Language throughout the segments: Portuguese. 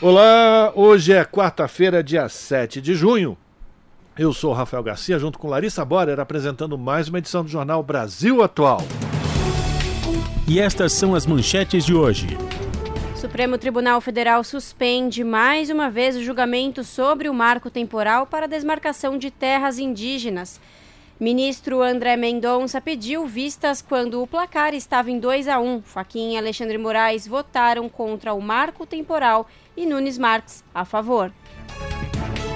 Olá, hoje é quarta-feira, dia 7 de junho. Eu sou Rafael Garcia, junto com Larissa Borer, apresentando mais uma edição do Jornal Brasil Atual. E estas são as manchetes de hoje. Supremo Tribunal Federal suspende mais uma vez o julgamento sobre o marco temporal para a desmarcação de terras indígenas. Ministro André Mendonça pediu vistas quando o placar estava em 2 a 1. Faquinha e Alexandre Moraes votaram contra o marco temporal e Nunes Marques a favor.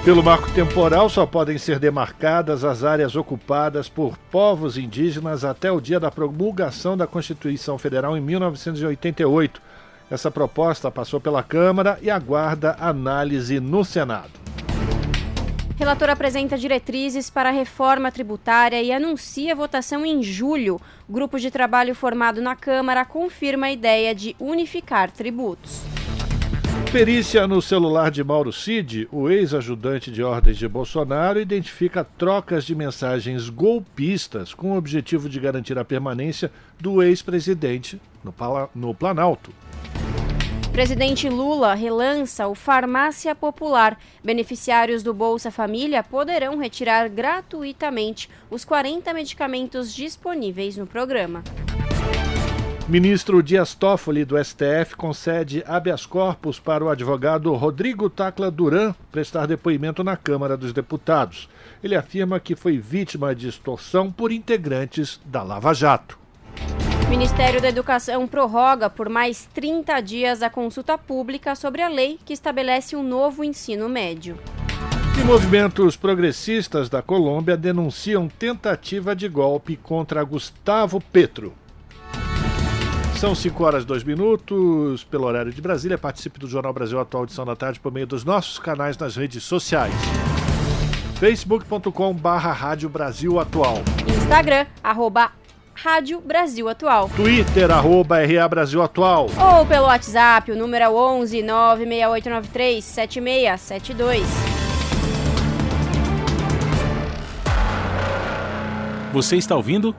Pelo marco temporal, só podem ser demarcadas as áreas ocupadas por povos indígenas até o dia da promulgação da Constituição Federal em 1988. Essa proposta passou pela Câmara e aguarda análise no Senado. Relator apresenta diretrizes para a reforma tributária e anuncia votação em julho. Grupo de trabalho formado na Câmara confirma a ideia de unificar tributos. Perícia no celular de Mauro Cid, o ex-ajudante de ordens de Bolsonaro, identifica trocas de mensagens golpistas com o objetivo de garantir a permanência do ex-presidente no, no Planalto. Presidente Lula relança o Farmácia Popular. Beneficiários do Bolsa Família poderão retirar gratuitamente os 40 medicamentos disponíveis no programa. Ministro Dias Toffoli do STF concede habeas corpus para o advogado Rodrigo Tacla Duran prestar depoimento na Câmara dos Deputados. Ele afirma que foi vítima de extorsão por integrantes da Lava Jato. Ministério da Educação prorroga por mais 30 dias a consulta pública sobre a lei que estabelece um novo ensino médio. E movimentos progressistas da Colômbia denunciam tentativa de golpe contra Gustavo Petro. São 5 horas e 2 minutos, pelo horário de Brasília. Participe do Jornal Brasil Atual, edição da tarde, por meio dos nossos canais nas redes sociais. facebook.com barra Rádio Brasil Atual. Instagram, arroba Rádio Brasil Atual. Twitter, arroba RA Brasil Atual. Ou pelo WhatsApp, o número é 11 96893 7672. Você está ouvindo?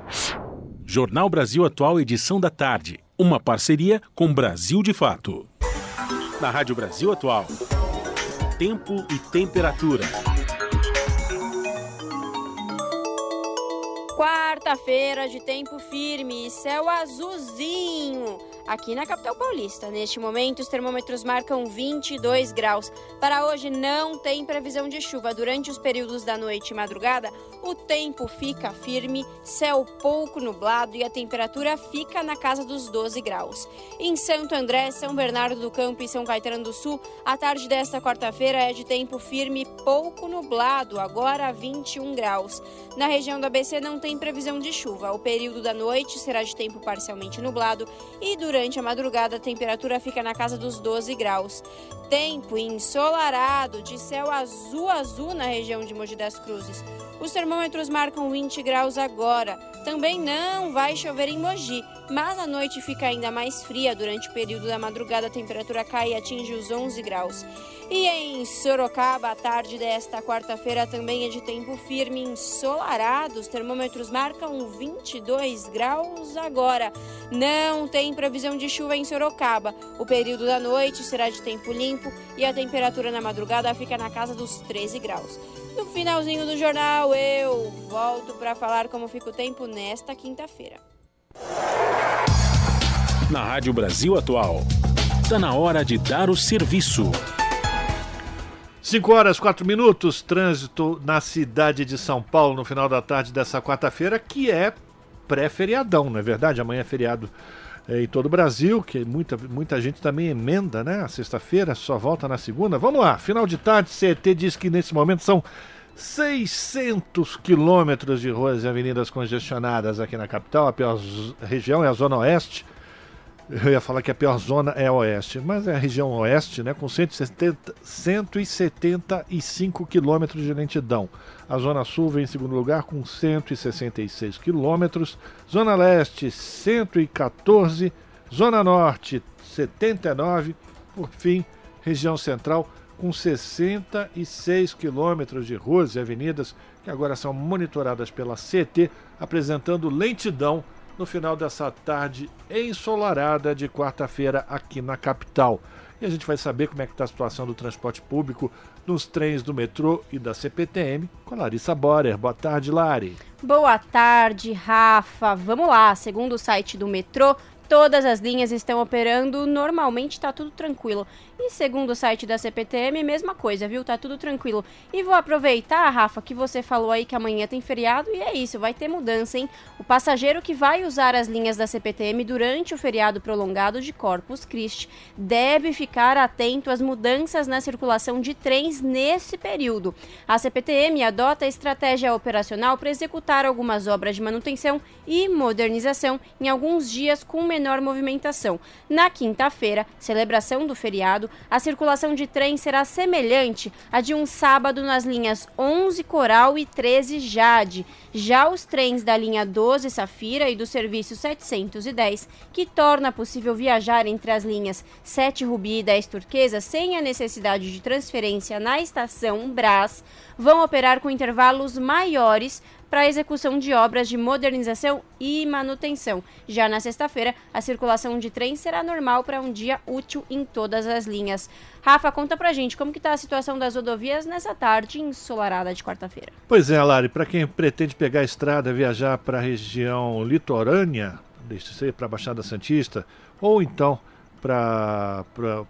Jornal Brasil Atual, edição da tarde. Uma parceria com Brasil de Fato. Na Rádio Brasil Atual. Tempo e temperatura. Quarta-feira de tempo firme e céu azulzinho aqui na capital paulista. Neste momento, os termômetros marcam 22 graus. Para hoje, não tem previsão de chuva. Durante os períodos da noite e madrugada, o tempo fica firme, céu pouco nublado e a temperatura fica na casa dos 12 graus. Em Santo André, São Bernardo do Campo e São Caetano do Sul, a tarde desta quarta-feira é de tempo firme, pouco nublado, agora 21 graus. Na região do ABC não tem previsão de chuva. O período da noite será de tempo parcialmente nublado e durante Durante a madrugada, a temperatura fica na casa dos 12 graus. Tempo ensolarado, de céu azul azul na região de Mogi das Cruzes. Os termômetros marcam 20 graus agora. Também não vai chover em Mogi, mas a noite fica ainda mais fria. Durante o período da madrugada, a temperatura cai e atinge os 11 graus. E em Sorocaba, a tarde desta quarta-feira também é de tempo firme ensolarado. Os termômetros marcam 22 graus agora. Não tem previsão de chuva em Sorocaba. O período da noite será de tempo limpo e a temperatura na madrugada fica na casa dos 13 graus. No finalzinho do jornal, eu volto para falar como fica o tempo nesta quinta-feira. Na Rádio Brasil Atual, está na hora de dar o serviço. 5 horas 4 minutos, trânsito na cidade de São Paulo no final da tarde dessa quarta-feira, que é pré-feriadão, não é verdade? Amanhã é feriado é, em todo o Brasil, que muita, muita gente também emenda, né? A sexta-feira só volta na segunda. Vamos lá, final de tarde, CET diz que nesse momento são 600 quilômetros de ruas e avenidas congestionadas aqui na capital. A pior região é a Zona Oeste. Eu ia falar que a pior zona é a oeste, mas é a região oeste, né, com 170, 175 quilômetros de lentidão. A zona sul vem em segundo lugar com 166 quilômetros. Zona leste, 114. Zona norte, 79. Por fim, região central, com 66 quilômetros de ruas e avenidas que agora são monitoradas pela CT, apresentando lentidão no final dessa tarde ensolarada de quarta-feira aqui na capital. E a gente vai saber como é que está a situação do transporte público nos trens do metrô e da CPTM com Larissa Borer. Boa tarde, Lari. Boa tarde, Rafa. Vamos lá. Segundo o site do metrô, todas as linhas estão operando normalmente, está tudo tranquilo. E segundo o site da CPTM, mesma coisa, viu? Tá tudo tranquilo. E vou aproveitar, Rafa, que você falou aí que amanhã tem feriado e é isso, vai ter mudança, hein? O passageiro que vai usar as linhas da CPTM durante o feriado prolongado de Corpus Christi deve ficar atento às mudanças na circulação de trens nesse período. A CPTM adota a estratégia operacional para executar algumas obras de manutenção e modernização em alguns dias com menor movimentação. Na quinta-feira, celebração do feriado, a circulação de trem será semelhante à de um sábado nas linhas 11 Coral e 13 Jade. Já os trens da linha 12 Safira e do serviço 710, que torna possível viajar entre as linhas 7 Rubi e 10 Turquesa sem a necessidade de transferência na estação Brás, vão operar com intervalos maiores para a execução de obras de modernização e manutenção. Já na sexta-feira, a circulação de trem será normal para um dia útil em todas as linhas. Rafa, conta pra gente como que está a situação das rodovias nessa tarde ensolarada de quarta-feira. Pois é, Lari, para quem pretende pegar a estrada, viajar para a região litorânea, deixe ser para a Baixada Santista, ou então para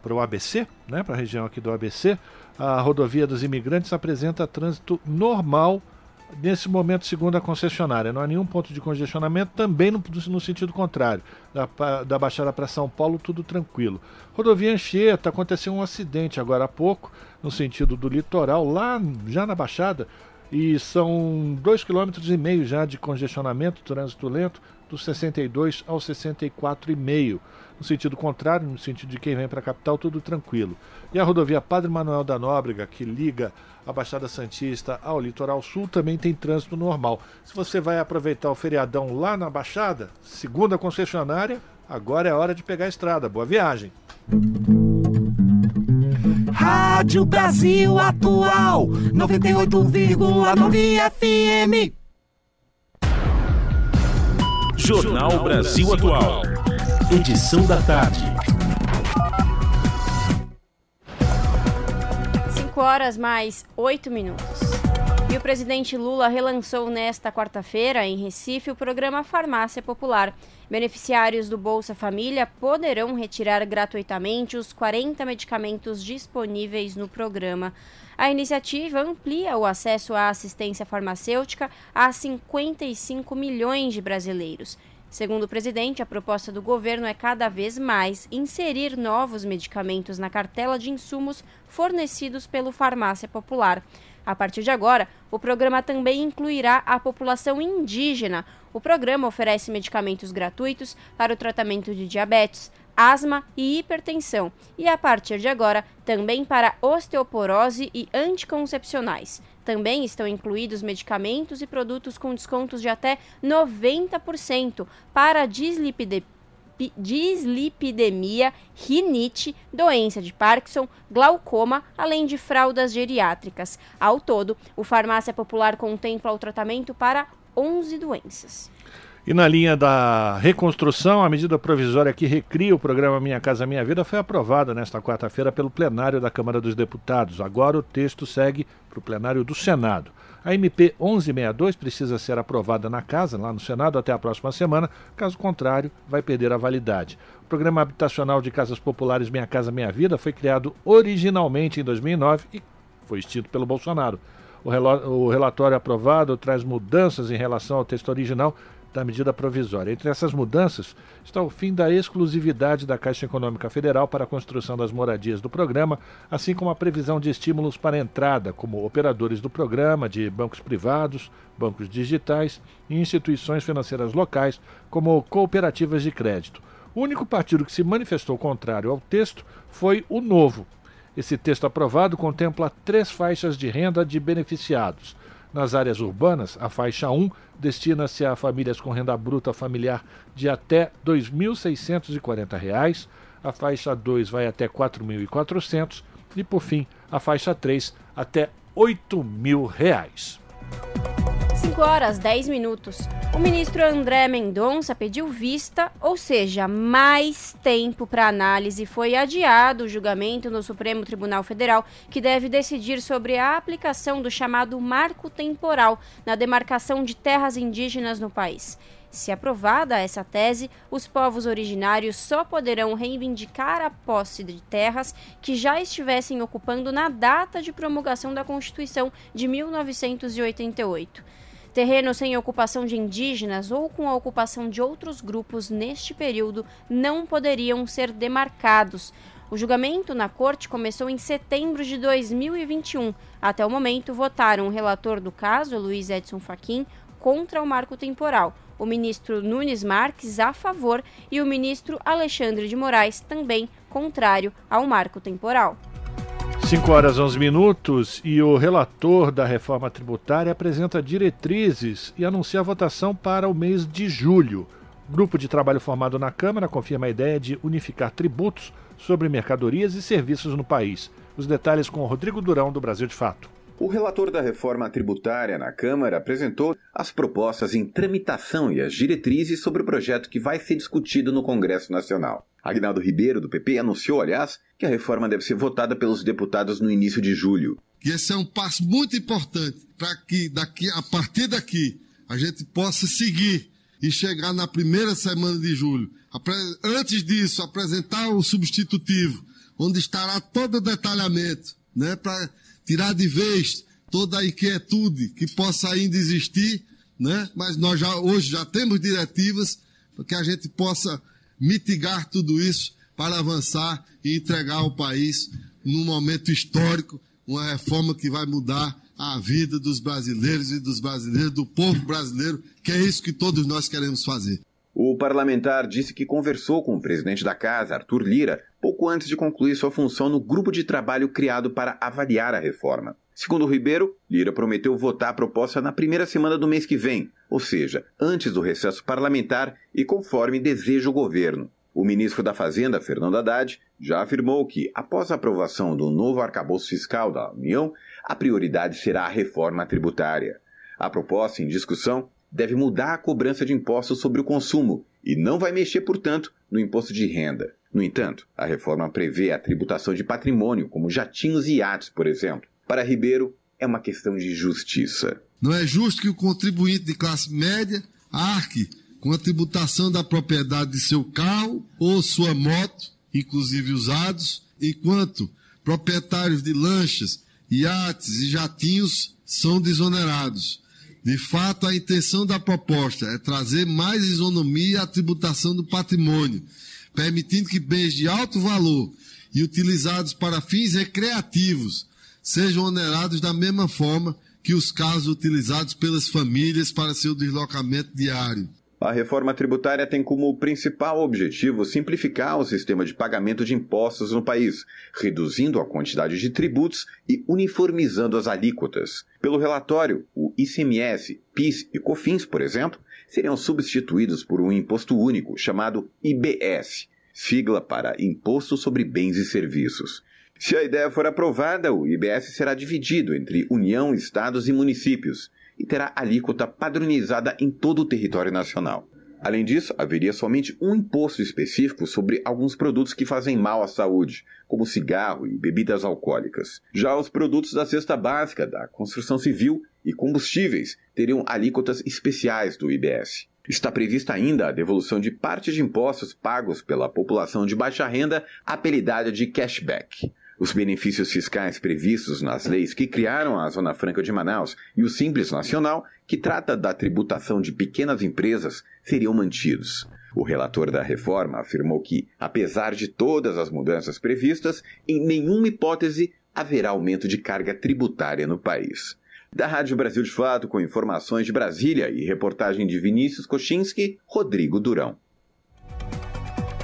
o ABC, né, para a região aqui do ABC, a rodovia dos imigrantes apresenta trânsito normal nesse momento, segundo a concessionária, não há nenhum ponto de congestionamento, também no, no sentido contrário, da, da Baixada para São Paulo, tudo tranquilo. Rodovia Anchieta, aconteceu um acidente agora há pouco, no sentido do litoral, lá já na Baixada, e são 2,5 km já de congestionamento, trânsito lento, dos 62 ao 64,5 no sentido contrário, no sentido de quem vem para a capital, tudo tranquilo. E a rodovia Padre Manuel da Nóbrega, que liga a Baixada Santista ao Litoral Sul, também tem trânsito normal. Se você vai aproveitar o feriadão lá na Baixada, segunda concessionária, agora é hora de pegar a estrada. Boa viagem! Rádio Brasil Atual 98,9 FM. Jornal Brasil Atual. Edição da tarde. 5 horas mais 8 minutos. E o presidente Lula relançou nesta quarta-feira, em Recife, o programa Farmácia Popular. Beneficiários do Bolsa Família poderão retirar gratuitamente os 40 medicamentos disponíveis no programa. A iniciativa amplia o acesso à assistência farmacêutica a 55 milhões de brasileiros. Segundo o presidente, a proposta do governo é cada vez mais inserir novos medicamentos na cartela de insumos fornecidos pelo Farmácia Popular. A partir de agora, o programa também incluirá a população indígena. O programa oferece medicamentos gratuitos para o tratamento de diabetes, asma e hipertensão, e a partir de agora também para osteoporose e anticoncepcionais. Também estão incluídos medicamentos e produtos com descontos de até 90% para dislipide dislipidemia, rinite, doença de Parkinson, glaucoma, além de fraldas geriátricas. Ao todo, o Farmácia Popular contempla o tratamento para 11 doenças. E na linha da reconstrução, a medida provisória que recria o programa Minha Casa Minha Vida foi aprovada nesta quarta-feira pelo plenário da Câmara dos Deputados. Agora o texto segue para o plenário do Senado. A MP 1162 precisa ser aprovada na Casa, lá no Senado, até a próxima semana, caso contrário, vai perder a validade. O programa habitacional de casas populares Minha Casa Minha Vida foi criado originalmente em 2009 e foi extinto pelo Bolsonaro. O, relatório aprovado traz mudanças em relação ao texto original da medida provisória. Entre essas mudanças está o fim da exclusividade da Caixa Econômica Federal para a construção das moradias do programa, assim como a previsão de estímulos para entrada, como operadores do programa, de bancos privados, bancos digitais e instituições financeiras locais, como cooperativas de crédito. O único partido que se manifestou contrário ao texto foi o Novo. Esse texto aprovado contempla três faixas de renda de beneficiados. Nas áreas urbanas, a faixa 1 destina-se a famílias com renda bruta familiar de até R$ 2.640, a faixa 2 vai até R$ 4.400 e, por fim, a faixa 3 até R$ 8.000. 5 horas 10 minutos. O ministro André Mendonça pediu vista, ou seja, mais tempo para análise. Foi adiado o julgamento no Supremo Tribunal Federal, que deve decidir sobre a aplicação do chamado marco temporal na demarcação de terras indígenas no país. Se aprovada essa tese, os povos originários só poderão reivindicar a posse de terras que já estivessem ocupando na data de promulgação da Constituição de 1988. Terrenos sem ocupação de indígenas ou com a ocupação de outros grupos neste período não poderiam ser demarcados. O julgamento na corte começou em setembro de 2021. Até o momento, votaram o relator do caso, Luiz Edson Fachin, contra o marco temporal, o ministro Nunes Marques a favor e o ministro Alexandre de Moraes também contrário ao marco temporal. 5 horas 11 minutos e o relator da reforma tributária apresenta diretrizes e anuncia a votação para o mês de julho. Grupo de trabalho formado na Câmara confirma a ideia de unificar tributos sobre mercadorias e serviços no país. Os detalhes com Rodrigo Durão, do Brasil de Fato. O relator da reforma tributária na Câmara apresentou as propostas em tramitação e as diretrizes sobre o projeto que vai ser discutido no Congresso Nacional. Agnaldo Ribeiro, do PP, anunciou, aliás, que a reforma deve ser votada pelos deputados no início de julho. E esse é um passo muito importante para que daqui, a partir daqui a gente possa seguir e chegar na primeira semana de julho. Antes disso, apresentar o substitutivo, onde estará todo o detalhamento, né, para tirar de vez toda a inquietude que possa ainda existir, né? mas nós já, hoje já temos diretivas para que a gente possa mitigar tudo isso para avançar e entregar ao país, num momento histórico, uma reforma que vai mudar a vida dos brasileiros e dos brasileiros, do povo brasileiro, que é isso que todos nós queremos fazer. O parlamentar disse que conversou com o presidente da casa, Arthur Lira, pouco antes de concluir sua função no grupo de trabalho criado para avaliar a reforma. Segundo Ribeiro, Lira prometeu votar a proposta na primeira semana do mês que vem, ou seja, antes do recesso parlamentar e conforme deseja o governo. O ministro da Fazenda, Fernando Haddad, já afirmou que, após a aprovação do novo arcabouço fiscal da União, a prioridade será a reforma tributária. A proposta em discussão deve mudar a cobrança de impostos sobre o consumo e não vai mexer, portanto, no imposto de renda. No entanto, a reforma prevê a tributação de patrimônio, como jatinhos e iates, por exemplo. Para Ribeiro, é uma questão de justiça. Não é justo que o contribuinte de classe média arque com a tributação da propriedade de seu carro ou sua moto, inclusive usados, enquanto proprietários de lanchas, iates e jatinhos são desonerados. De fato, a intenção da proposta é trazer mais isonomia à tributação do patrimônio, permitindo que bens de alto valor e utilizados para fins recreativos sejam onerados da mesma forma que os carros utilizados pelas famílias para seu deslocamento diário. A reforma tributária tem como principal objetivo simplificar o sistema de pagamento de impostos no país, reduzindo a quantidade de tributos e uniformizando as alíquotas. Pelo relatório, o ICMS, PIS e COFINS, por exemplo, seriam substituídos por um imposto único chamado IBS, sigla para Imposto sobre Bens e Serviços. Se a ideia for aprovada, o IBS será dividido entre União, Estados e municípios e terá alíquota padronizada em todo o território nacional. Além disso, haveria somente um imposto específico sobre alguns produtos que fazem mal à saúde, como cigarro e bebidas alcoólicas. Já os produtos da cesta básica, da construção civil e combustíveis teriam alíquotas especiais do IBS. Está prevista ainda a devolução de parte de impostos pagos pela população de baixa renda, apelidada de cashback. Os benefícios fiscais previstos nas leis que criaram a Zona Franca de Manaus e o Simples Nacional, que trata da tributação de pequenas empresas, seriam mantidos. O relator da reforma afirmou que, apesar de todas as mudanças previstas, em nenhuma hipótese haverá aumento de carga tributária no país. Da Rádio Brasil de Fato, com informações de Brasília e reportagem de Vinícius Kochinski, Rodrigo Durão.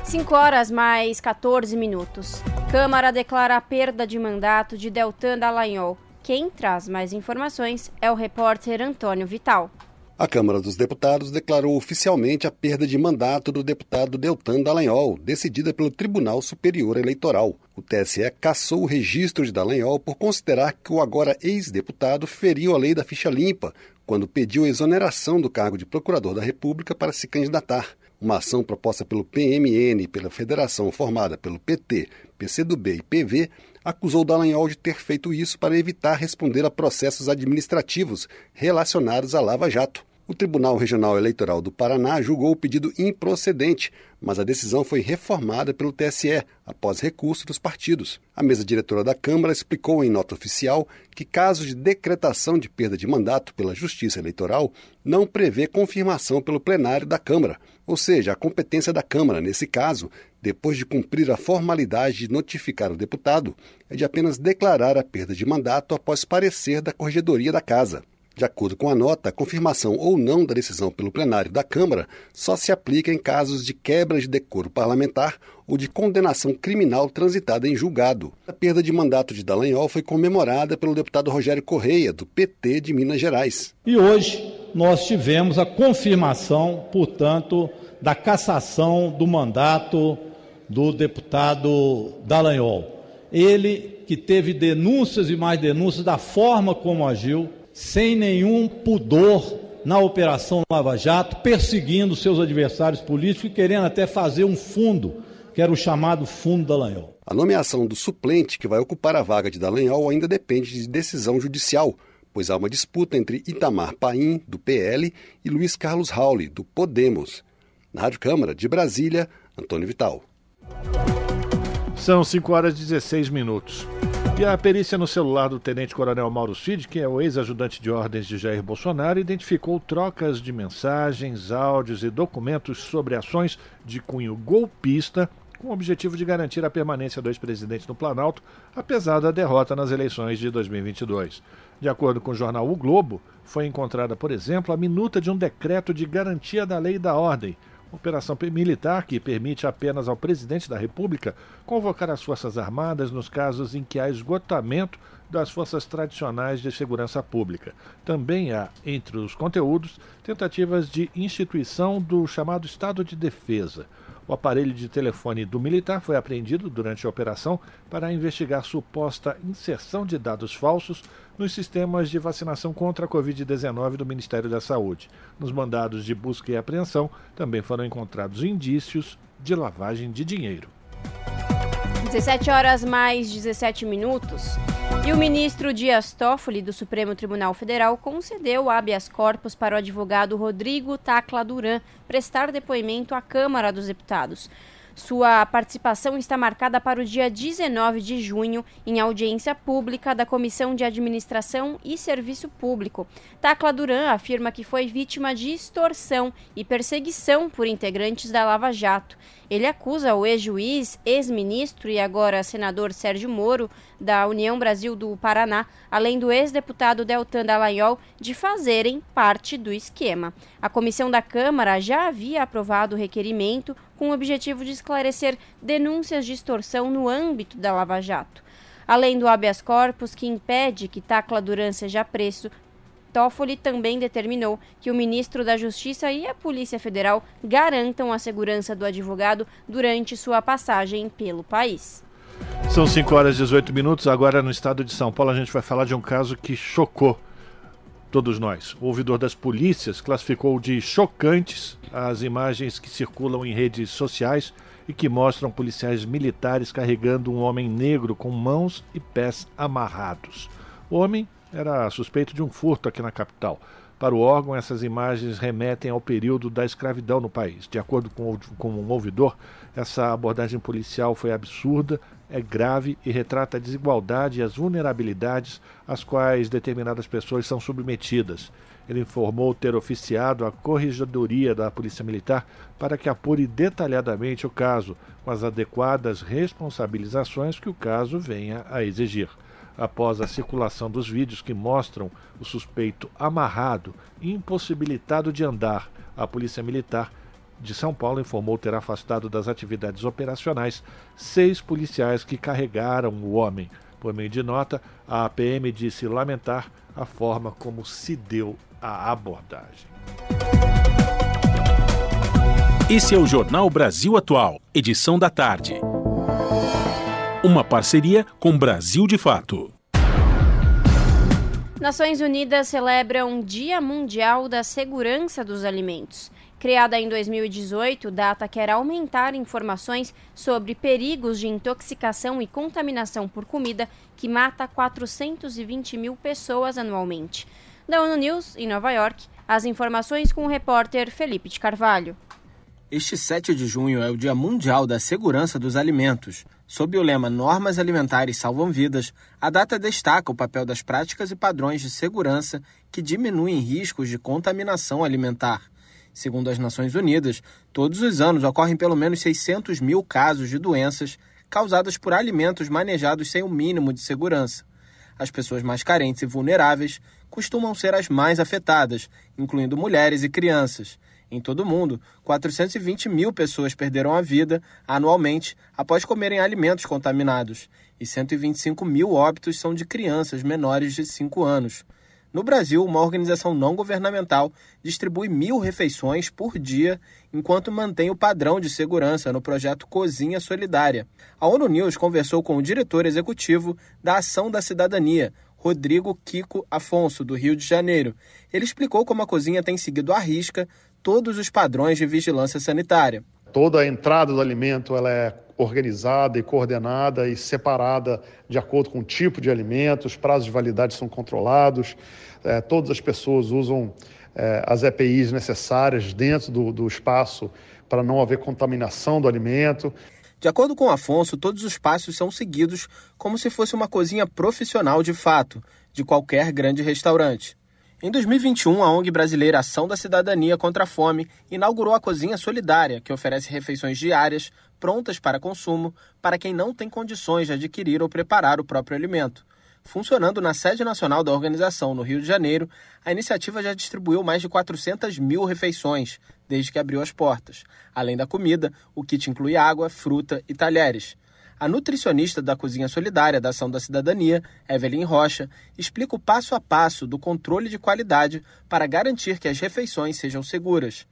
5 horas mais 14 minutos. Câmara declara a perda de mandato de Deltan Dallagnol. Quem traz mais informações é o repórter Antônio Vital. A Câmara dos Deputados declarou oficialmente a perda de mandato do deputado Deltan Dallagnol, decidida pelo Tribunal Superior Eleitoral. O TSE cassou o registro de Dallagnol por considerar que o agora ex-deputado feriu a lei da ficha limpa, quando pediu exoneração do cargo de Procurador da República para se candidatar. Uma ação proposta pelo PMN e pela federação formada pelo PT, PCdoB e PV acusou Dallagnol de ter feito isso para evitar responder a processos administrativos relacionados à Lava Jato. O Tribunal Regional Eleitoral do Paraná julgou o pedido improcedente, mas a decisão foi reformada pelo TSE após recurso dos partidos. A mesa diretora da Câmara explicou em nota oficial que casos de decretação de perda de mandato pela Justiça Eleitoral não prevê confirmação pelo plenário da Câmara, ou seja, a competência da Câmara, nesse caso, depois de cumprir a formalidade de notificar o deputado, é de apenas declarar a perda de mandato após parecer da Corregedoria da Casa. De acordo com a nota, a confirmação ou não da decisão pelo plenário da Câmara só se aplica em casos de quebra de decoro parlamentar ou de condenação criminal transitada em julgado. A perda de mandato de Dallagnol foi comemorada pelo deputado Rogério Correia, do PT de Minas Gerais. E hoje nós tivemos a confirmação, portanto, da cassação do mandato do deputado Dallagnol. Ele que teve denúncias e mais denúncias da forma como agiu, sem nenhum pudor na Operação Lava Jato, perseguindo seus adversários políticos e querendo até fazer um fundo, que era o chamado Fundo Dallagnol. A nomeação do suplente que vai ocupar a vaga de Dallagnol ainda depende de decisão judicial, pois há uma disputa entre Itamar Paim, do PL, e Luiz Carlos Rauli, do Podemos. Na Rádio Câmara de Brasília, Antônio Vital. São 5 horas e 16 minutos. E a perícia no celular do tenente-coronel Mauro Cid, que é o ex-ajudante de ordens de Jair Bolsonaro, identificou trocas de mensagens, áudios e documentos sobre ações de cunho golpista com o objetivo de garantir a permanência do ex-presidente no Planalto, apesar da derrota nas eleições de 2022. De acordo com o jornal O Globo, foi encontrada, por exemplo, a minuta de um decreto de garantia da lei e da ordem, operação militar que permite apenas ao presidente da República convocar as Forças Armadas nos casos em que há esgotamento das forças tradicionais de segurança pública. Também há, entre os conteúdos, tentativas de instituição do chamado Estado de Defesa. O aparelho de telefone do militar foi apreendido durante a operação para investigar suposta inserção de dados falsos nos sistemas de vacinação contra a Covid-19 do Ministério da Saúde. Nos mandados de busca e apreensão também foram encontrados indícios de lavagem de dinheiro. 17 horas mais 17 minutos. E o ministro Dias Toffoli, do Supremo Tribunal Federal, concedeu habeas corpus para o advogado Rodrigo Tacla Duran prestar depoimento à Câmara dos Deputados. Sua participação está marcada para o dia 19 de junho, em audiência pública da Comissão de Administração e Serviço Público. Tacla Duran afirma que foi vítima de extorsão e perseguição por integrantes da Lava Jato. Ele acusa o ex-juiz, ex-ministro e agora senador Sérgio Moro, da União Brasil do Paraná, além do ex-deputado Deltan Dallagnol, de fazerem parte do esquema. A comissão da Câmara já havia aprovado o requerimento com o objetivo de esclarecer denúncias de extorsão no âmbito da Lava Jato. Além do habeas corpus, que impede que Tacla Duran seja preso, Toffoli também determinou que o ministro da Justiça e a Polícia Federal garantam a segurança do advogado durante sua passagem pelo país. São 5 horas e 18 minutos. Agora, no estado de São Paulo, a gente vai falar de um caso que chocou todos nós. O ouvidor das polícias classificou de chocantes as imagens que circulam em redes sociais e que mostram policiais militares carregando um homem negro com mãos e pés amarrados. O homem era suspeito de um furto aqui na capital. Para o órgão, essas imagens remetem ao período da escravidão no país. De acordo com, com um ouvidor, essa abordagem policial foi absurda, é grave e retrata a desigualdade e as vulnerabilidades às quais determinadas pessoas são submetidas. Ele informou ter oficiado a Corregedoria da Polícia Militar para que apure detalhadamente o caso, com as adequadas responsabilizações que o caso venha a exigir após a circulação dos vídeos que mostram o suspeito amarrado impossibilitado de andar. A Polícia Militar de São Paulo informou ter afastado das atividades operacionais seis policiais que carregaram o homem. Por meio de nota, a PM disse lamentar a forma como se deu a abordagem. Esse é o Jornal Brasil Atual, edição da tarde. Uma parceria com Brasil de Fato. Nações Unidas celebram Dia Mundial da Segurança dos Alimentos. Criada em 2018, data quer aumentar informações sobre perigos de intoxicação e contaminação por comida que mata 420 mil pessoas anualmente. Da ONU News, em Nova York, as informações com o repórter Felipe de Carvalho. Este 7 de junho é o Dia Mundial da Segurança dos Alimentos. Sob o lema Normas Alimentares Salvam Vidas, a data destaca o papel das práticas e padrões de segurança que diminuem riscos de contaminação alimentar. Segundo as Nações Unidas, todos os anos ocorrem pelo menos 600 mil casos de doenças causadas por alimentos manejados sem o mínimo de segurança. As pessoas mais carentes e vulneráveis costumam ser as mais afetadas, incluindo mulheres e crianças. Em todo o mundo, 420 mil pessoas perderam a vida anualmente após comerem alimentos contaminados, e 125 mil óbitos são de crianças menores de 5 anos. No Brasil, uma organização não governamental distribui mil refeições por dia enquanto mantém o padrão de segurança no projeto Cozinha Solidária. A ONU News conversou com o diretor executivo da Ação da Cidadania, Rodrigo Kiko Afonso, do Rio de Janeiro. Ele explicou como a cozinha tem seguido à risca todos os padrões de vigilância sanitária. Toda a entrada do alimento ela é organizada e coordenada e separada de acordo com o tipo de alimento, os prazos de validade são controlados, é, todas as pessoas usam é, as EPIs necessárias dentro do, do espaço para não haver contaminação do alimento. De acordo com Afonso, todos os passos são seguidos como se fosse uma cozinha profissional de fato, de qualquer grande restaurante. Em 2021, a ONG brasileira Ação da Cidadania contra a Fome inaugurou a Cozinha Solidária, que oferece refeições diárias prontas para consumo para quem não tem condições de adquirir ou preparar o próprio alimento. Funcionando na sede nacional da organização no Rio de Janeiro, a iniciativa já distribuiu mais de 400 mil refeições desde que abriu as portas. Além da comida, o kit inclui água, fruta e talheres. A nutricionista da Cozinha Solidária da Ação da Cidadania, Evelyn Rocha, explica o passo a passo do controle de qualidade para garantir que as refeições sejam seguras.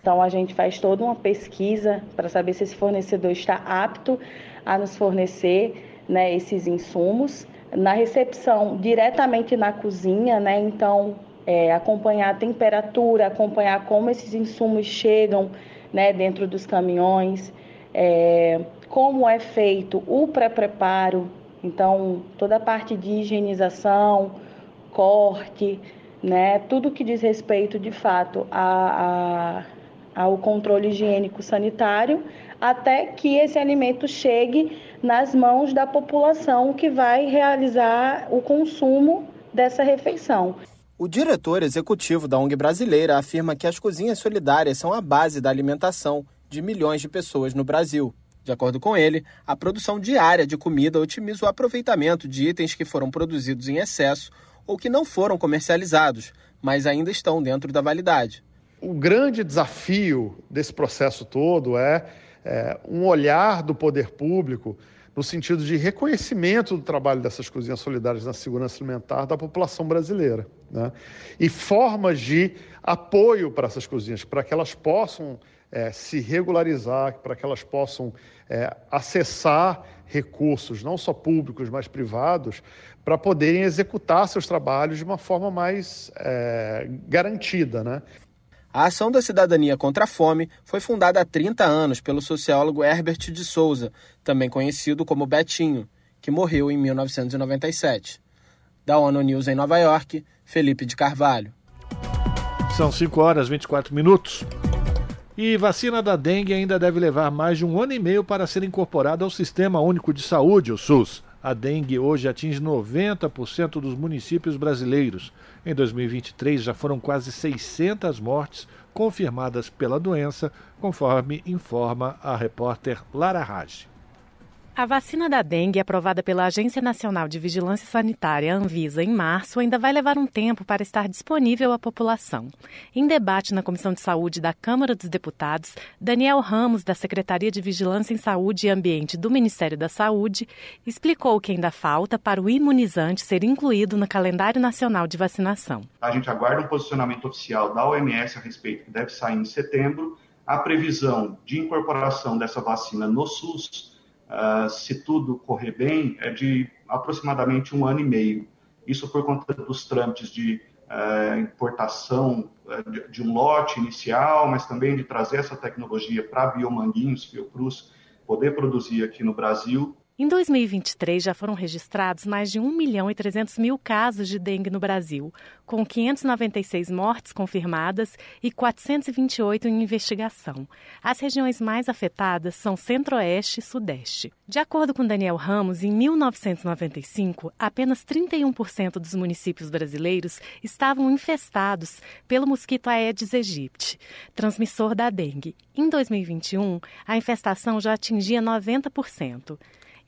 Então a gente faz toda uma pesquisa para saber se esse fornecedor está apto a nos fornecer né, esses insumos. Na recepção, diretamente na cozinha, né, então é, acompanhar a temperatura, acompanhar como esses insumos chegam né, dentro dos caminhões. É, como é feito o pré-preparo, então toda a parte de higienização, corte, né, tudo que diz respeito de fato a, a, ao controle higiênico sanitário, até que esse alimento chegue nas mãos da população que vai realizar o consumo dessa refeição. O diretor executivo da ONG brasileira afirma que as cozinhas solidárias são a base da alimentação de milhões de pessoas no Brasil. De acordo com ele, a produção diária de comida otimiza o aproveitamento de itens que foram produzidos em excesso ou que não foram comercializados, mas ainda estão dentro da validade. O grande desafio desse processo todo é, é um olhar do poder público no sentido de reconhecimento do trabalho dessas cozinhas solidárias na segurança alimentar da população brasileira. Né? E formas de apoio para essas cozinhas, para que elas possam é, se regularizar, para que elas possam é, acessar recursos, não só públicos, mas privados, para poderem executar seus trabalhos de uma forma mais é, garantida. Né? A Ação da Cidadania contra a Fome foi fundada há 30 anos pelo sociólogo Herbert de Souza, também conhecido como Betinho, que morreu em 1997. Da ONU News em Nova York, Felipe de Carvalho. São 5 horas e 24 minutos. E vacina da dengue ainda deve levar mais de um ano e meio para ser incorporada ao Sistema Único de Saúde, o SUS. A dengue hoje atinge 90% dos municípios brasileiros. Em 2023 já foram quase 600 mortes confirmadas pela doença, conforme informa a repórter Lara Raj. A vacina da dengue, aprovada pela Agência Nacional de Vigilância Sanitária, Anvisa, em março, ainda vai levar um tempo para estar disponível à população. Em debate na Comissão de Saúde da Câmara dos Deputados, Daniel Ramos, da Secretaria de Vigilância em Saúde e Ambiente do Ministério da Saúde, explicou que ainda falta para o imunizante ser incluído no calendário nacional de vacinação. A gente aguarda um posicionamento oficial da OMS a respeito, que deve sair em setembro. A previsão de incorporação dessa vacina no SUS uh, se tudo correr bem, é de aproximadamente um ano e meio. Isso por conta dos trâmites de uh, importação uh, de, de, um lote inicial, mas também de trazer essa tecnologia para Biomanguinhos, Fiocruz, poder produzir aqui no Brasil em 2023, já foram registrados mais de 1 milhão e 300 mil casos de dengue no Brasil, com 596 mortes confirmadas e 428 em investigação. As regiões mais afetadas são Centro-Oeste e Sudeste. De acordo com Daniel Ramos, em 1995, apenas 31% dos municípios brasileiros estavam infestados pelo mosquito Aedes aegypti, transmissor da dengue. Em 2021, a infestação já atingia 90%.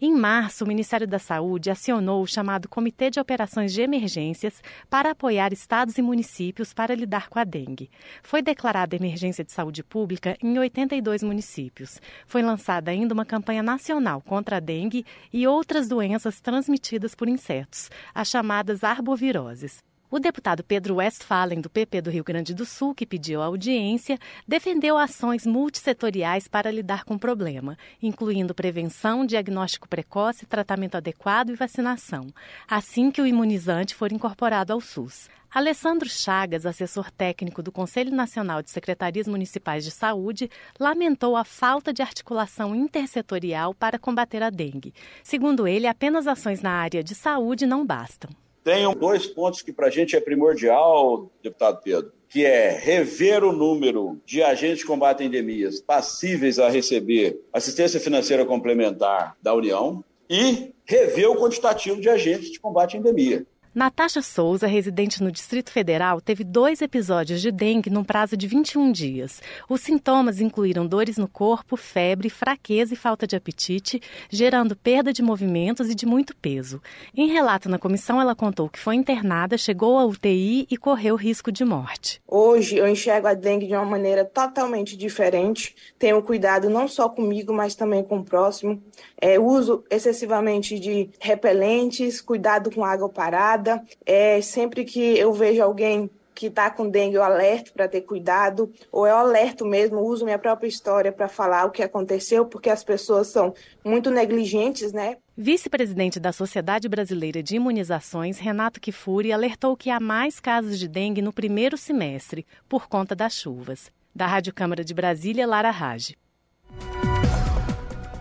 Em março, o Ministério da Saúde acionou o chamado Comitê de Operações de Emergências para apoiar estados e municípios para lidar com a dengue. Foi declarada emergência de saúde pública em 82 municípios. Foi lançada ainda uma campanha nacional contra a dengue e outras doenças transmitidas por insetos, as chamadas arboviroses. O deputado Pedro Westphalen, do PP do Rio Grande do Sul, que pediu audiência, defendeu ações multissetoriais para lidar com o problema, incluindo prevenção, diagnóstico precoce, tratamento adequado e vacinação, assim que o imunizante for incorporado ao SUS. Alessandro Chagas, assessor técnico do Conselho Nacional de Secretarias Municipais de Saúde, lamentou a falta de articulação intersetorial para combater a dengue. Segundo ele, apenas ações na área de saúde não bastam. Tem dois pontos que para a gente é primordial, deputado Pedro, que é rever o número de agentes de combate a endemias passíveis a receber assistência financeira complementar da União e rever o quantitativo de agentes de combate à endemia. Natasha Souza, residente no Distrito Federal, teve dois episódios de dengue num prazo de 21 dias. Os sintomas incluíram dores no corpo, febre, fraqueza e falta de apetite, gerando perda de movimentos e de muito peso. Em relato na comissão, ela contou que foi internada, chegou à UTI e correu risco de morte. Hoje eu enxergo a dengue de uma maneira totalmente diferente. Tenho cuidado não só comigo, mas também com o próximo. É, uso excessivamente de repelentes, cuidado com água parada é, sempre que eu vejo alguém que está com dengue, eu alerto para ter cuidado, ou eu alerto mesmo, uso minha própria história para falar o que aconteceu, porque as pessoas são muito negligentes, né? Vice-presidente da Sociedade Brasileira de Imunizações, Renato Kifuri, alertou que há mais casos de dengue no primeiro semestre, por conta das chuvas. Da Rádio Câmara de Brasília, Lara Rage.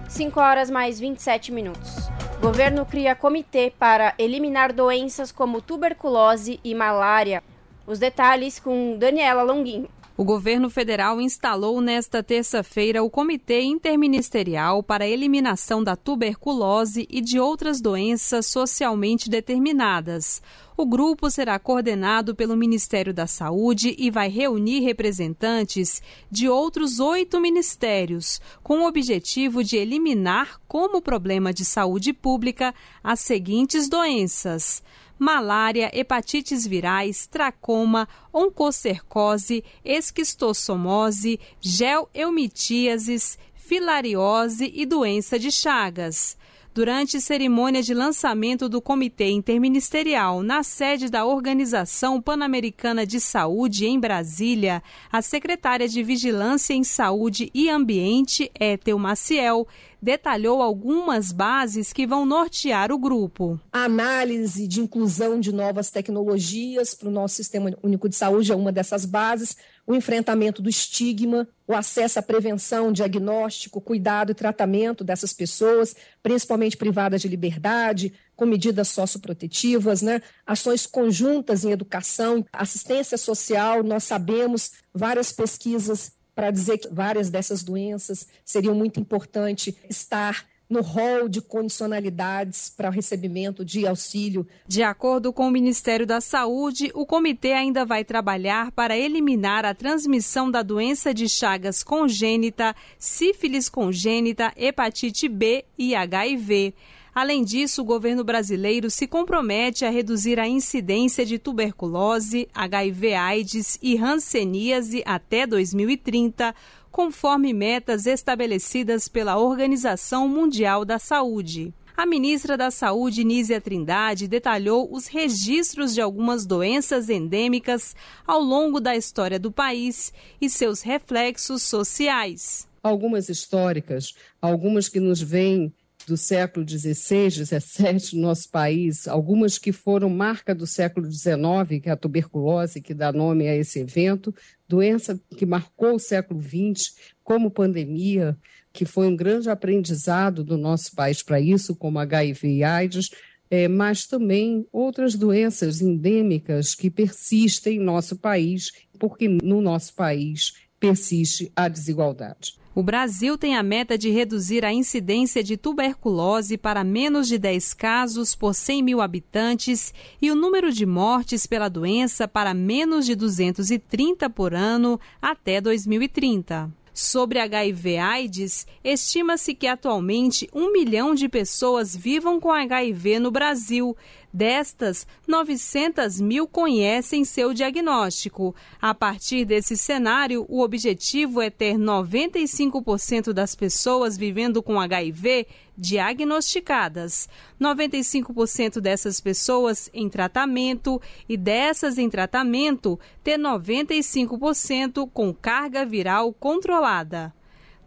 5 horas mais 27 minutos. Governo cria comitê para eliminar doenças como tuberculose e malária. Os detalhes com Daniela Longuinho. O governo federal instalou nesta terça-feira o Comitê Interministerial para a Eliminação da Tuberculose e de outras doenças socialmente determinadas. O grupo será coordenado pelo Ministério da Saúde e vai reunir representantes de outros oito ministérios, com o objetivo de eliminar como problema de saúde pública as seguintes doenças malária, hepatites virais, tracoma, oncocercose, esquistossomose, gel-eumitíases, filariose e doença de Chagas durante cerimônia de lançamento do Comitê Interministerial na sede da Organização Pan-Americana de Saúde em Brasília, a secretária de Vigilância em Saúde e Ambiente, Ethel Maciel, detalhou algumas bases que vão nortear o grupo. A análise de inclusão de novas tecnologias para o nosso Sistema Único de Saúde é uma dessas bases, o enfrentamento do estigma, o acesso à prevenção, diagnóstico, cuidado e tratamento dessas pessoas, principalmente privadas de liberdade, com medidas socioprotetivas, né? ações conjuntas em educação, assistência social, nós sabemos várias pesquisas para dizer que várias dessas doenças seriam muito importante estar no rol de condicionalidades para o recebimento de auxílio. De acordo com o Ministério da Saúde, o comitê ainda vai trabalhar para eliminar a transmissão da doença de Chagas congênita, sífilis congênita, hepatite B e HIV. Além disso, o governo brasileiro se compromete a reduzir a incidência de tuberculose, HIV-AIDS e hanseníase até 2030 conforme metas estabelecidas pela Organização Mundial da Saúde. A ministra da Saúde, Nízia Trindade, detalhou os registros de algumas doenças endêmicas ao longo da história do país e seus reflexos sociais. Algumas históricas, algumas que nos vêm do século XVI, XVII no nosso país, algumas que foram marca do século XIX, que é a tuberculose, que dá nome a esse evento, doença que marcou o século XX como pandemia, que foi um grande aprendizado do nosso país para isso, como HIV e AIDS, é, mas também outras doenças endêmicas que persistem em nosso país, porque no nosso país persiste a desigualdade. O Brasil tem a meta de reduzir a incidência de tuberculose para menos de 10 casos por 100 mil habitantes e o número de mortes pela doença para menos de 230 por ano até 2030. Sobre HIV/AIDS, estima-se que atualmente um milhão de pessoas vivam com HIV no Brasil. Destas, 900 mil conhecem seu diagnóstico. A partir desse cenário, o objetivo é ter 95% das pessoas vivendo com HIV diagnosticadas, 95% dessas pessoas em tratamento e dessas em tratamento ter 95% com carga viral controlada.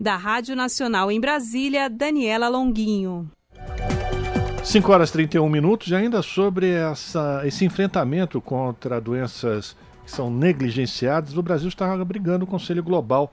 Da Rádio Nacional em Brasília, Daniela Longuinho. 5 horas e 31 minutos e ainda sobre essa, esse enfrentamento contra doenças que são negligenciadas, o Brasil está brigando o Conselho Global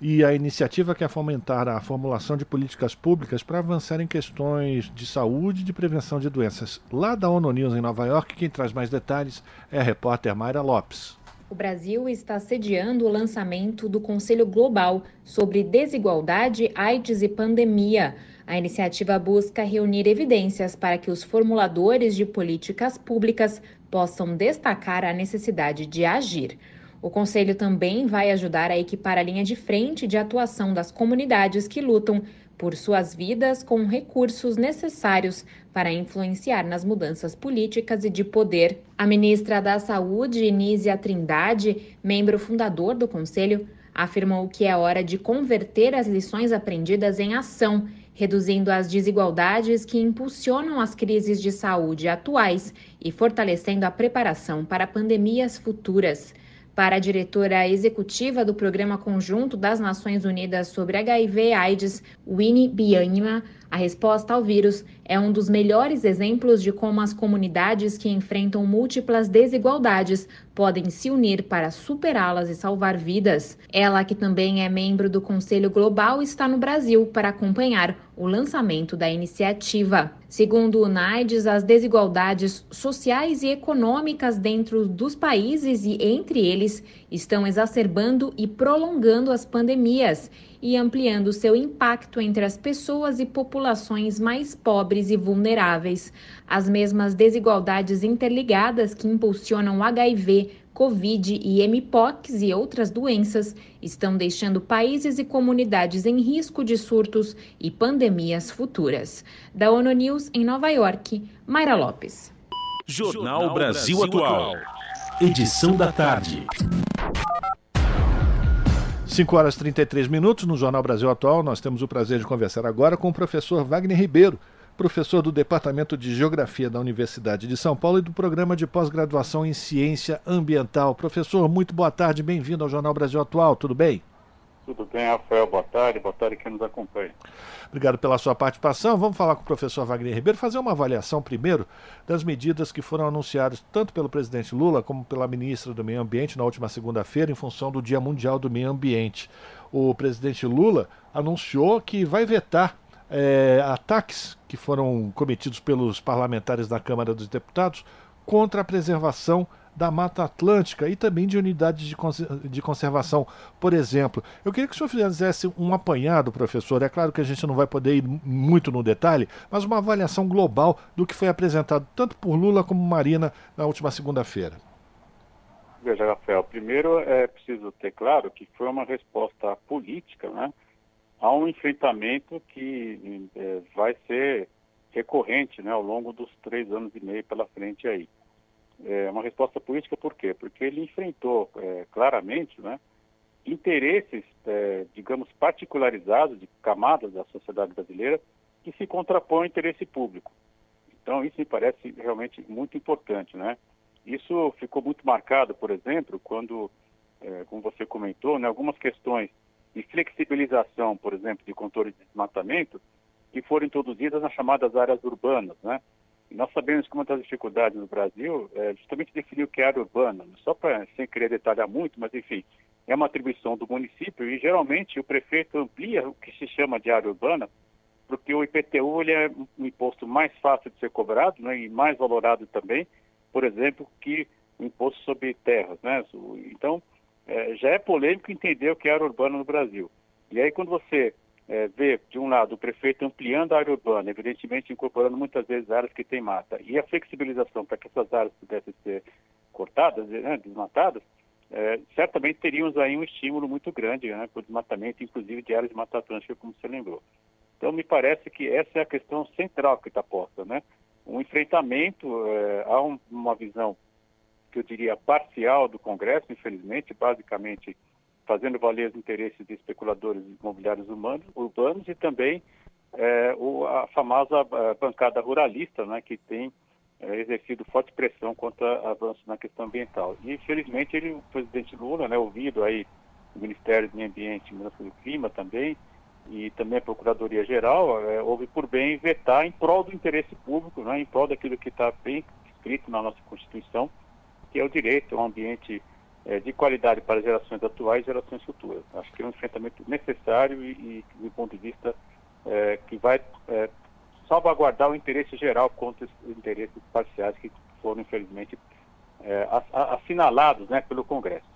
e a iniciativa quer fomentar a formulação de políticas públicas para avançar em questões de saúde e de prevenção de doenças. Lá da ONU News em Nova York, quem traz mais detalhes é a repórter Mayra Lopes. O Brasil está sediando o lançamento do Conselho Global sobre Desigualdade, AIDS e Pandemia. A iniciativa busca reunir evidências para que os formuladores de políticas públicas possam destacar a necessidade de agir. O Conselho também vai ajudar a equipar a linha de frente de atuação das comunidades que lutam por suas vidas com recursos necessários para influenciar nas mudanças políticas e de poder. A ministra da Saúde, Nízia Trindade, membro fundador do Conselho, afirmou que é hora de converter as lições aprendidas em ação, reduzindo as desigualdades que impulsionam as crises de saúde atuais e fortalecendo a preparação para pandemias futuras. Para a diretora executiva do Programa Conjunto das Nações Unidas sobre HIV/AIDS, Winnie Bianima, a resposta ao vírus é um dos melhores exemplos de como as comunidades que enfrentam múltiplas desigualdades podem se unir para superá-las e salvar vidas. Ela, que também é membro do Conselho Global, está no Brasil para acompanhar o lançamento da iniciativa. Segundo o NAIDS, as desigualdades sociais e econômicas dentro dos países e entre eles estão exacerbando e prolongando as pandemias e ampliando seu impacto entre as pessoas e populações mais pobres e vulneráveis. As mesmas desigualdades interligadas que impulsionam o HIV, Covid e MPOX e outras doenças estão deixando países e comunidades em risco de surtos e pandemias futuras. Da ONU News em Nova York, Mayra Lopes. Jornal Brasil Atual. Edição da tarde. 5 horas e 33 minutos no Jornal Brasil Atual. Nós temos o prazer de conversar agora com o professor Wagner Ribeiro, professor do Departamento de Geografia da Universidade de São Paulo e do Programa de Pós-Graduação em Ciência Ambiental. Professor, muito boa tarde, bem-vindo ao Jornal Brasil Atual, tudo bem? Tudo bem, Rafael, boa tarde, boa tarde quem nos acompanha. Obrigado pela sua participação. Vamos falar com o professor Wagner Ribeiro, fazer uma avaliação primeiro das medidas que foram anunciadas tanto pelo presidente Lula como pela ministra do Meio Ambiente na última segunda-feira, em função do Dia Mundial do Meio Ambiente. O presidente Lula anunciou que vai vetar é, ataques que foram cometidos pelos parlamentares da Câmara dos Deputados contra a preservação da Mata Atlântica e também de unidades de, cons de conservação, por exemplo. Eu queria que o senhor fizesse um apanhado, professor. É claro que a gente não vai poder ir muito no detalhe, mas uma avaliação global do que foi apresentado tanto por Lula como Marina na última segunda-feira. Veja, Rafael, primeiro é preciso ter claro que foi uma resposta política né, a um enfrentamento que é, vai ser recorrente né, ao longo dos três anos e meio pela frente aí. É uma resposta política por quê? Porque ele enfrentou é, claramente né, interesses, é, digamos, particularizados de camadas da sociedade brasileira que se contrapõem ao interesse público. Então, isso me parece realmente muito importante, né? Isso ficou muito marcado, por exemplo, quando, é, como você comentou, né, algumas questões de flexibilização, por exemplo, de controle de desmatamento, que foram introduzidas nas chamadas áreas urbanas, né? Nós sabemos que uma das dificuldades no Brasil é justamente definir o que é área urbana, só para, sem querer detalhar muito, mas enfim, é uma atribuição do município e geralmente o prefeito amplia o que se chama de área urbana, porque o IPTU ele é um imposto mais fácil de ser cobrado né, e mais valorado também, por exemplo, que o imposto sobre terras. Né? Então, é, já é polêmico entender o que é área urbana no Brasil. E aí, quando você é, ver, de um lado, o prefeito ampliando a área urbana, evidentemente incorporando muitas vezes áreas que têm mata, e a flexibilização para que essas áreas pudessem ser cortadas, né, desmatadas, é, certamente teríamos aí um estímulo muito grande né, para o desmatamento, inclusive de áreas de Mata Atlântica, como você lembrou. Então, me parece que essa é a questão central que está posta, né? Um enfrentamento, é, há um, uma visão que eu diria parcial do Congresso, infelizmente, basicamente fazendo valer os interesses de especuladores imobiliários humanos, urbanos e também é, o, a famosa a bancada ruralista, né, que tem é, exercido forte pressão contra avanços na questão ambiental. E, infelizmente, ele, o presidente Lula, né, ouvido aí o Ministério do Meio Ambiente e Mudança do Clima também, e também a Procuradoria-Geral, é, houve por bem vetar em prol do interesse público, né, em prol daquilo que está bem escrito na nossa Constituição, que é o direito ao ambiente é, de qualidade para gerações atuais e gerações futuras. Acho que é um enfrentamento necessário e, e do ponto de vista é, que vai é, salvaguardar o interesse geral contra os interesses parciais que foram, infelizmente, é, assinalados né, pelo Congresso.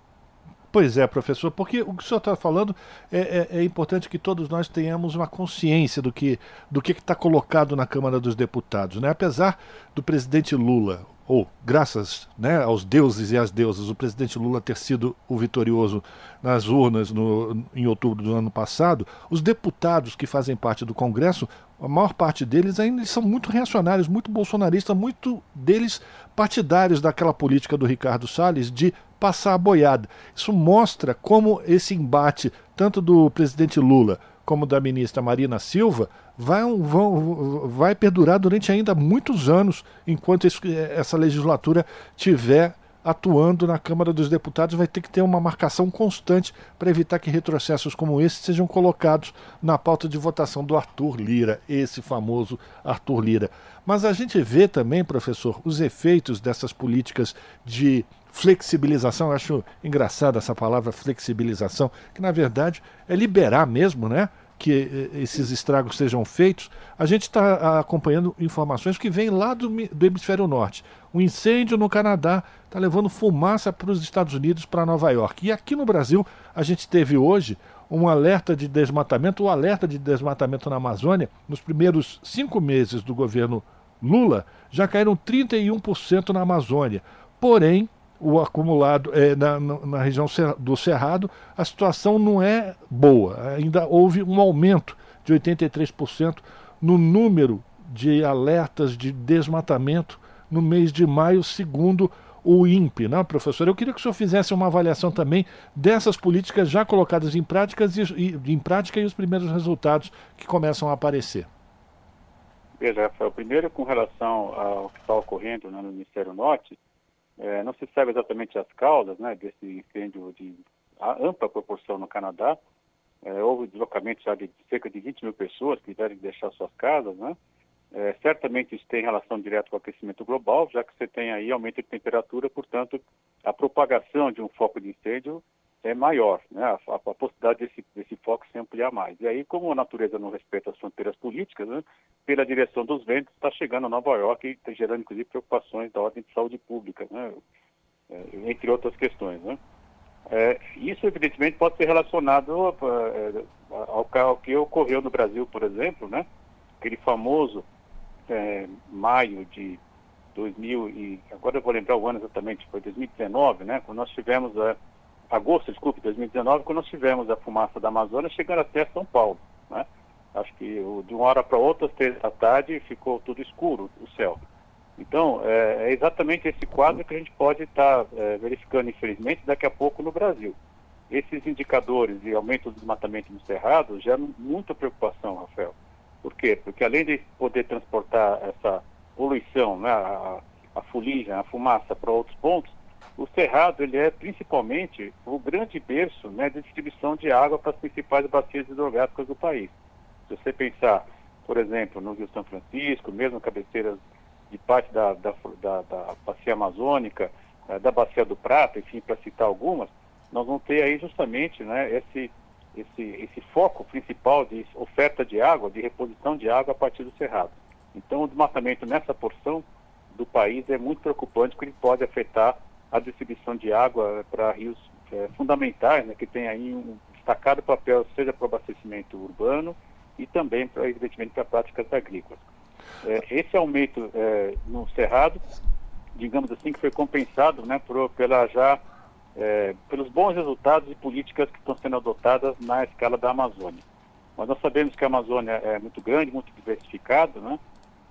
Pois é, professor, porque o que o senhor está falando é, é, é, importante que todos nós tenhamos uma consciência do que do que está colocado na Câmara dos Deputados. Né? Apesar do presidente Lula, ou graças né, aos deuses e às deusas, o presidente Lula ter sido o vitorioso nas urnas no, em outubro do ano passado, os deputados que fazem parte do Congresso, a maior parte deles ainda são muito reacionários, muito bolsonaristas, muito deles partidários daquela política do Ricardo Salles de passar a boiada. Isso mostra como esse embate, tanto do presidente Lula como da ministra Marina Silva, vai, vão, vai perdurar durante ainda muitos anos, enquanto essa legislatura tiver atuando na Câmara dos Deputados, vai ter que ter uma marcação constante para evitar que retrocessos como esse sejam colocados na pauta de votação do Arthur Lira, esse famoso Arthur Lira. Mas a gente vê também, professor, os efeitos dessas políticas de flexibilização, eu acho engraçada essa palavra flexibilização, que na verdade é liberar mesmo, né? que eh, esses estragos sejam feitos, a gente está acompanhando informações que vêm lá do, do hemisfério norte. Um incêndio no Canadá está levando fumaça para os Estados Unidos, para Nova York. E aqui no Brasil, a gente teve hoje um alerta de desmatamento, o um alerta de desmatamento na Amazônia, nos primeiros cinco meses do governo Lula, já caíram 31% na Amazônia. Porém, o acumulado é, na, na, região do Cerrado, a situação não é boa. Ainda houve um aumento de 83% no número de alertas de desmatamento no mês de maio, segundo o INPE, né, professor? Eu queria que o senhor fizesse uma avaliação também dessas políticas já colocadas em, práticas e, em prática e os primeiros resultados que começam a aparecer. Veja, Rafael, primeiro com relação ao que está ocorrendo né, no Ministério Norte, é, não se sabe exatamente as causas né, desse incêndio de ampla proporção no Canadá. É, houve deslocamento já de cerca de 20 mil pessoas que tiveram que deixar suas casas. Né? É, certamente isso tem relação direta com o aquecimento global, já que você tem aí aumento de temperatura, portanto, a propagação de um foco de incêndio é maior, né? a, a, a possibilidade desse, desse foco se ampliar mais. E aí, como a natureza não respeita as fronteiras políticas, né? pela direção dos ventos, está chegando a Nova York e está gerando, inclusive, preocupações da ordem de saúde pública, né? é, entre outras questões. Né? É, isso, evidentemente, pode ser relacionado é, ao, ao, que ocorreu no Brasil, por exemplo, né? aquele famoso é, maio de 2000 e agora eu vou lembrar o ano exatamente, foi 2019, né? Quando nós tivemos a agosto, desculpe, 2019, quando nós tivemos a fumaça da Amazônia chegando até São Paulo, né? Acho que de uma hora para outra, às três da tarde, ficou tudo escuro o céu. Então, é, é exatamente esse quadro que a gente pode estar tá, é, verificando, infelizmente, daqui a pouco no Brasil. Esses indicadores de aumento do desmatamento no Cerrado geram muita preocupação, Rafael. Por quê? Porque além de poder transportar essa poluição, né, a, a fuligem, a fumaça para outros pontos, o Cerrado ele é principalmente o grande berço né, de distribuição de água para as principais bacias hidrográficas do país. Se você pensar, por exemplo, no Rio São Francisco, mesmo cabeceiras de parte da, da, da, da bacia amazônica, eh, da bacia do Prata, enfim, para citar algumas, nós vamos ter aí justamente né, esse, esse, esse foco principal de oferta de água, de reposição de água a partir do Cerrado. Então, o desmatamento nessa porção do país é muito preocupante, porque ele pode afetar a distribuição de água para rios é, fundamentais, né, que tem aí um destacado papel, seja para o abastecimento urbano e também, pra, evidentemente, para práticas agrícolas. É, esse aumento é, no Cerrado, digamos assim, que foi compensado né, por, pela já, é, pelos bons resultados e políticas que estão sendo adotadas na escala da Amazônia. Mas nós sabemos que a Amazônia é muito grande, muito diversificada, né?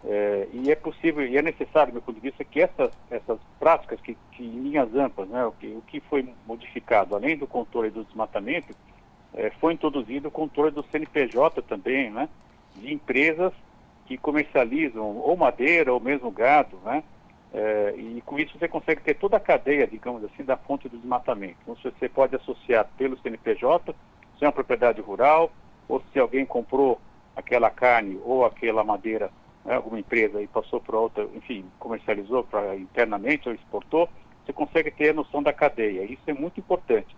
É, e é possível e é necessário, do meu ponto de vista, que essas, essas práticas, que, que em linhas amplas, né, o, que, o que foi modificado, além do controle do desmatamento, é, foi introduzido o controle do CNPJ também, né, de empresas que comercializam ou madeira ou mesmo gado, né, é, e com isso você consegue ter toda a cadeia, digamos assim, da fonte do desmatamento. Então você pode associar pelo CNPJ, se é uma propriedade rural, ou se alguém comprou aquela carne ou aquela madeira alguma empresa e passou para outra, enfim, comercializou pra, internamente ou exportou, você consegue ter a noção da cadeia. Isso é muito importante,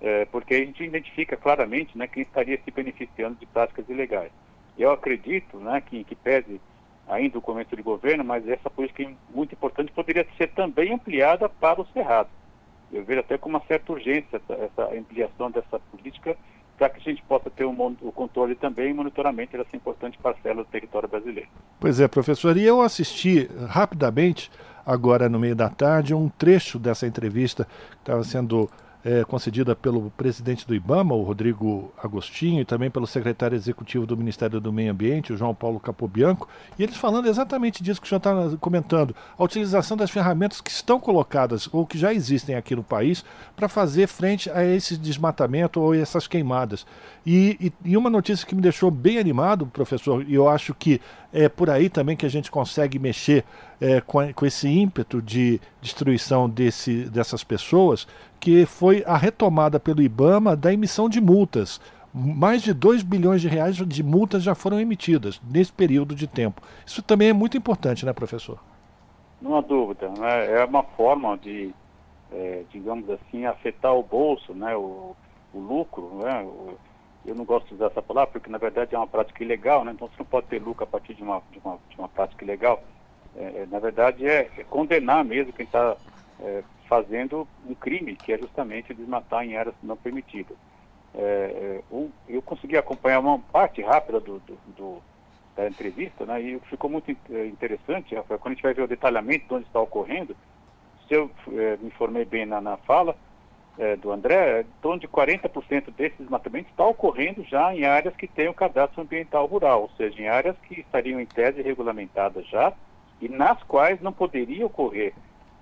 é, porque a gente identifica claramente né, quem estaria se beneficiando de práticas ilegais. Eu acredito né, que, que pese ainda o começo de governo, mas essa política é muito importante poderia ser também ampliada para o Cerrado. Eu vejo até com uma certa urgência essa, essa ampliação dessa política para que a gente possa ter um, o controle também e monitoramento dessa importante parcela do território brasileiro. Pois é, professor, e eu assisti rapidamente, agora no meio da tarde, um trecho dessa entrevista que estava sendo é, concedida pelo presidente do IBAMA, o Rodrigo Agostinho, e também pelo secretário executivo do Ministério do Meio Ambiente, o João Paulo Capobianco, e eles falando exatamente disso que o senhor está comentando, a utilização das ferramentas que estão colocadas ou que já existem aqui no país para fazer frente a esse desmatamento ou essas queimadas. E, e, e uma notícia que me deixou bem animado, professor, e eu acho que é por aí também que a gente consegue mexer é, com, com esse ímpeto de destruição desse, dessas pessoas, que foi a retomada pelo IBAMA da emissão de multas. Mais de 2 bilhões de reais de multas já foram emitidas nesse período de tempo. Isso também é muito importante, né, professor? Não há dúvida. Né? É uma forma de, é, digamos assim, afetar o bolso, né? o, o lucro. Né? O, eu não gosto de usar essa palavra porque, na verdade, é uma prática ilegal, né? então você não pode ter lucro a partir de uma, de uma, de uma prática ilegal. É, é na verdade, é, é condenar mesmo quem está é, fazendo um crime, que é justamente desmatar em áreas não permitidas. É, é um, eu consegui acompanhar uma parte rápida do, do, do, da entrevista, né, e ficou muito é, interessante, Rafael, quando a gente vai ver o detalhamento de onde está ocorrendo, se eu é, me informei bem na, na fala é, do André, em torno de 40% desses desmatamentos está ocorrendo já em áreas que têm o cadastro ambiental rural, ou seja, em áreas que estariam em tese regulamentadas já e nas quais não poderia ocorrer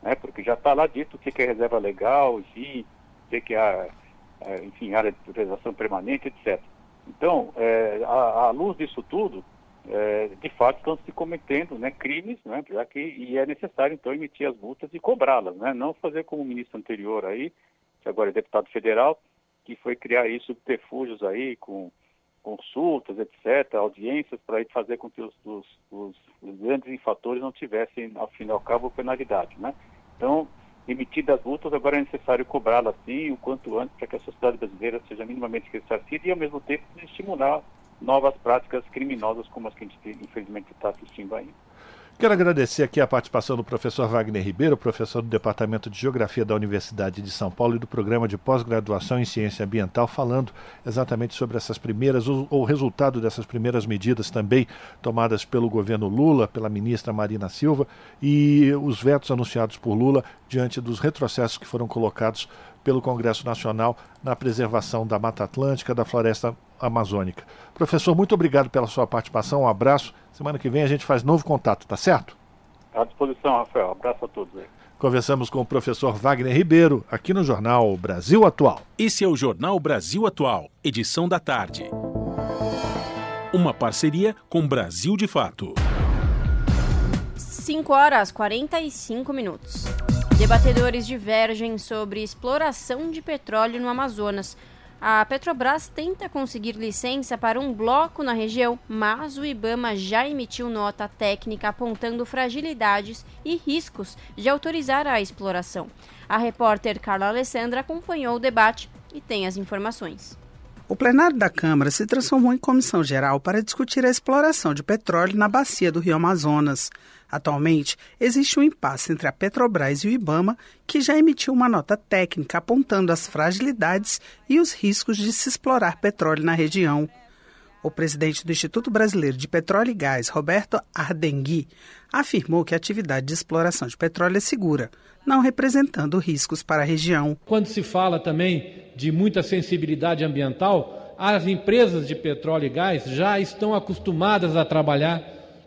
né? Porque já está lá dito o que é reserva legal, enfim, o que é, é, enfim, área de preservação permanente, etc. Então, é, à, à, luz disso tudo, é, de fato estão se cometendo né, crimes, né, já que e é necessário então emitir as multas e cobrá-las, né, não fazer como o ministro anterior aí, que agora é deputado federal, que foi criar aí subterfúgios aí com consultas, etc., audiências, para fazer com que os, os, os, grandes infatores não tivessem, ao fim e ao cabo, penalidade. Né? Então, emitidas as multas, agora é necessário cobrá-las sim, o quanto antes, para que a sociedade brasileira seja minimamente ressarcida e, ao mesmo tempo, estimular novas práticas criminosas como as que a gente, infelizmente, está assistindo ainda. Quero agradecer aqui a participação do professor Wagner Ribeiro, professor do Departamento de Geografia da Universidade de São Paulo e do Programa de Pós-Graduação em Ciência Ambiental, falando exatamente sobre essas primeiras, o, o, resultado dessas primeiras medidas também tomadas pelo governo Lula, pela ministra Marina Silva, e os vetos anunciados por Lula diante dos retrocessos que foram colocados pelo Congresso Nacional na preservação da Mata Atlântica, da floresta amazônica. Professor, muito obrigado pela sua participação, um abraço. Semana que vem a gente faz novo contato, tá certo? À disposição, Rafael. Um abraço a todos aí. Conversamos com o professor Wagner Ribeiro, aqui no Jornal Brasil Atual. Esse é o Jornal Brasil Atual, edição da tarde. Uma parceria com Brasil de Fato. 5 horas 45 minutos. Debatedores divergem sobre exploração de petróleo no Amazonas. A Petrobras tenta conseguir licença para um bloco na região, mas o Ibama já emitiu nota técnica apontando fragilidades e riscos de autorizar a exploração. A repórter Carla Alessandra acompanhou o debate e tem as informações. O plenário da Câmara se transformou em comissão geral para discutir a exploração de petróleo na bacia do Rio Amazonas. Atualmente, existe um impasse entre a Petrobras e o Ibama, que já emitiu uma nota técnica apontando as fragilidades e os riscos de se explorar petróleo na região. O presidente do Instituto Brasileiro de Petróleo e Gás, Roberto Ardengui, afirmou que a atividade de exploração de petróleo é segura, não representando riscos para a região. Quando se fala também de muita sensibilidade ambiental, as empresas de petróleo e gás já estão acostumadas a trabalhar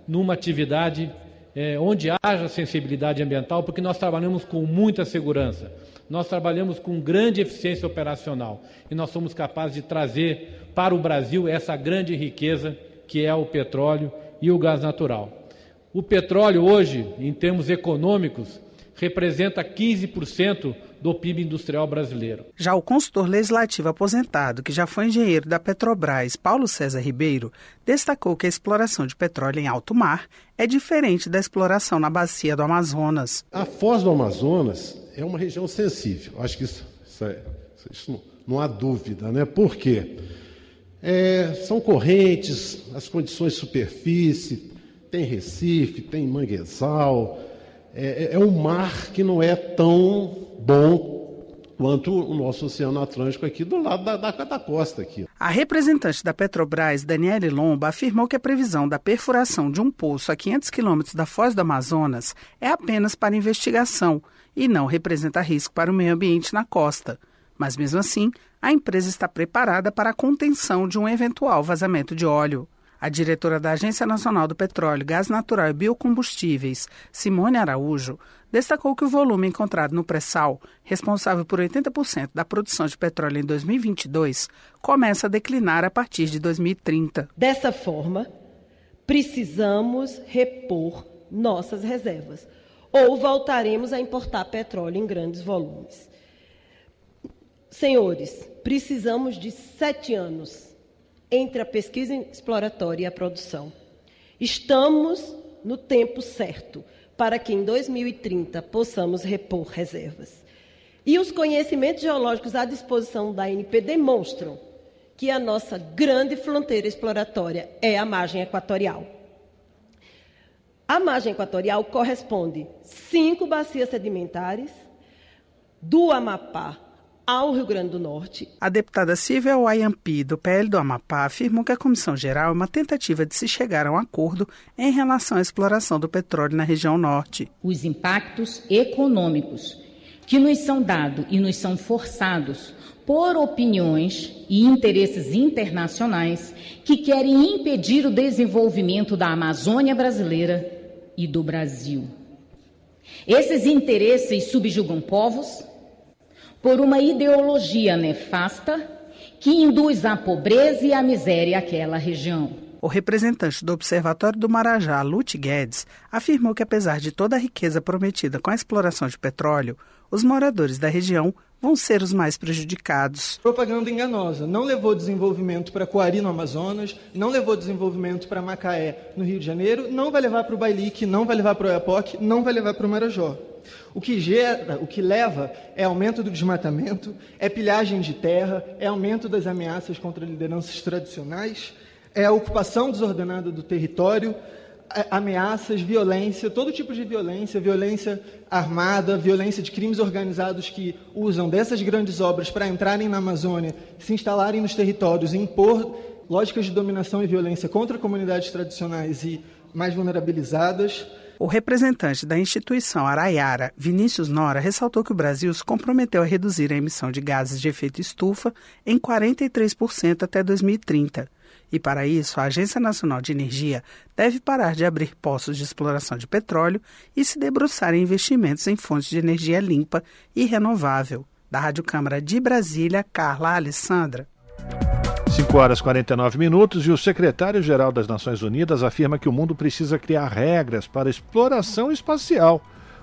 numa atividade é, onde haja sensibilidade ambiental, porque nós trabalhamos com muita segurança, nós trabalhamos com grande eficiência operacional e nós somos capazes de trazer para o Brasil essa grande riqueza que é o petróleo e o gás natural. O petróleo hoje, em termos econômicos, representa 15% do PIB industrial brasileiro. Já o consultor legislativo aposentado, que já foi engenheiro da Petrobras, Paulo César Ribeiro, destacou que a exploração de petróleo em alto mar é diferente da exploração na bacia do Amazonas. A foz do Amazonas é uma região sensível. Acho que isso, isso, é, isso não, não, há dúvida, né? Por quê? É, são correntes, as condições de superfície, tem recife, tem manguezal, é, é, é um mar que não é tão bom quanto o nosso Oceano Atlântico aqui do lado da, da, da, costa aqui. A representante da Petrobras, Daniele Lomba, afirmou que a previsão da perfuração de um poço a 500 quilômetros da foz do Amazonas é apenas para investigação e não representa risco para o meio ambiente na costa. Mas mesmo assim, a empresa está preparada para a contenção de um eventual vazamento de óleo. A diretora da Agência Nacional do Petróleo, Gás Natural e Biocombustíveis, Simone Araújo, destacou que o volume encontrado no pré-sal, responsável por 80% da produção de petróleo em 2022, começa a declinar a partir de 2030. Dessa forma, precisamos repor nossas reservas ou voltaremos a importar petróleo em grandes volumes. Senhores, precisamos de sete anos entre a pesquisa exploratória e a produção. Estamos no tempo certo para que em 2030 possamos repor reservas. E os conhecimentos geológicos à disposição da ANP demonstram que a nossa grande fronteira exploratória é a margem equatorial. A margem equatorial corresponde cinco bacias sedimentares do Amapá ao Rio Grande do Norte. A deputada Silvia Wayampi, do PL do Amapá, afirmou que a Comissão Geral é uma tentativa de se chegar a um acordo em relação à exploração do petróleo na região norte. Os impactos econômicos que nos são dados e nos são forçados por opiniões e interesses internacionais que querem impedir o desenvolvimento da Amazônia brasileira e do Brasil. Esses interesses subjugam povos, por uma ideologia nefasta que induz à pobreza e à miséria aquela região. O representante do Observatório do Marajá, Lute Guedes, afirmou que apesar de toda a riqueza prometida com a exploração de petróleo, os moradores da região vão ser os mais prejudicados. Propaganda enganosa. Não levou desenvolvimento para Coari, no Amazonas, não levou desenvolvimento para Macaé, no Rio de Janeiro, não vai levar para o Bailique, não vai levar para o Oiapoque, não vai levar para o Marajó. O que gera, o que leva é aumento do desmatamento, é pilhagem de terra, é aumento das ameaças contra lideranças tradicionais, é a ocupação desordenada do território, é, ameaças, violência, todo tipo de violência, violência armada, violência de crimes organizados que usam dessas grandes obras para entrarem na Amazônia, se instalarem nos territórios e impor lógicas de dominação e violência contra comunidades tradicionais e mais vulnerabilizadas. O representante da instituição Araiara, Vinícius Nora, ressaltou que o Brasil se comprometeu a reduzir a emissão de gases de efeito estufa em 43% até 2030. E para isso, a Agência Nacional de Energia deve parar de abrir poços de exploração de petróleo e se debruçar em investimentos em fontes de energia limpa e renovável. Da Rádio Câmara de Brasília, Carla Alessandra. 5 horas e 49 minutos e o secretário-geral das Nações Unidas afirma que o mundo precisa criar regras para exploração espacial.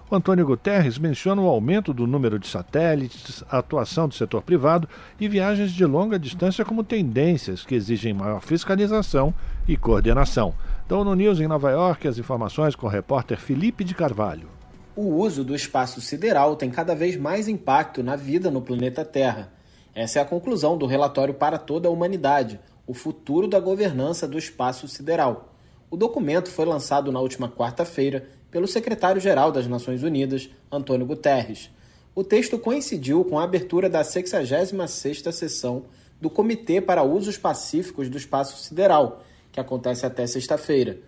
O Antônio Guterres menciona o aumento do número de satélites, a atuação do setor privado e viagens de longa distância como tendências que exigem maior fiscalização e coordenação. Da ONU News em Nova York, as informações com o repórter Felipe de Carvalho. O uso do espaço sideral tem cada vez mais impacto na vida no planeta Terra. Essa é a conclusão do relatório para toda a humanidade, o futuro da governança do espaço sideral. O documento foi lançado na última quarta-feira pelo secretário-geral das Nações Unidas, Antônio Guterres. O texto coincidiu com a abertura da 66ª sessão do Comitê para Usos Pacíficos do Espaço Sideral, que acontece até sexta-feira.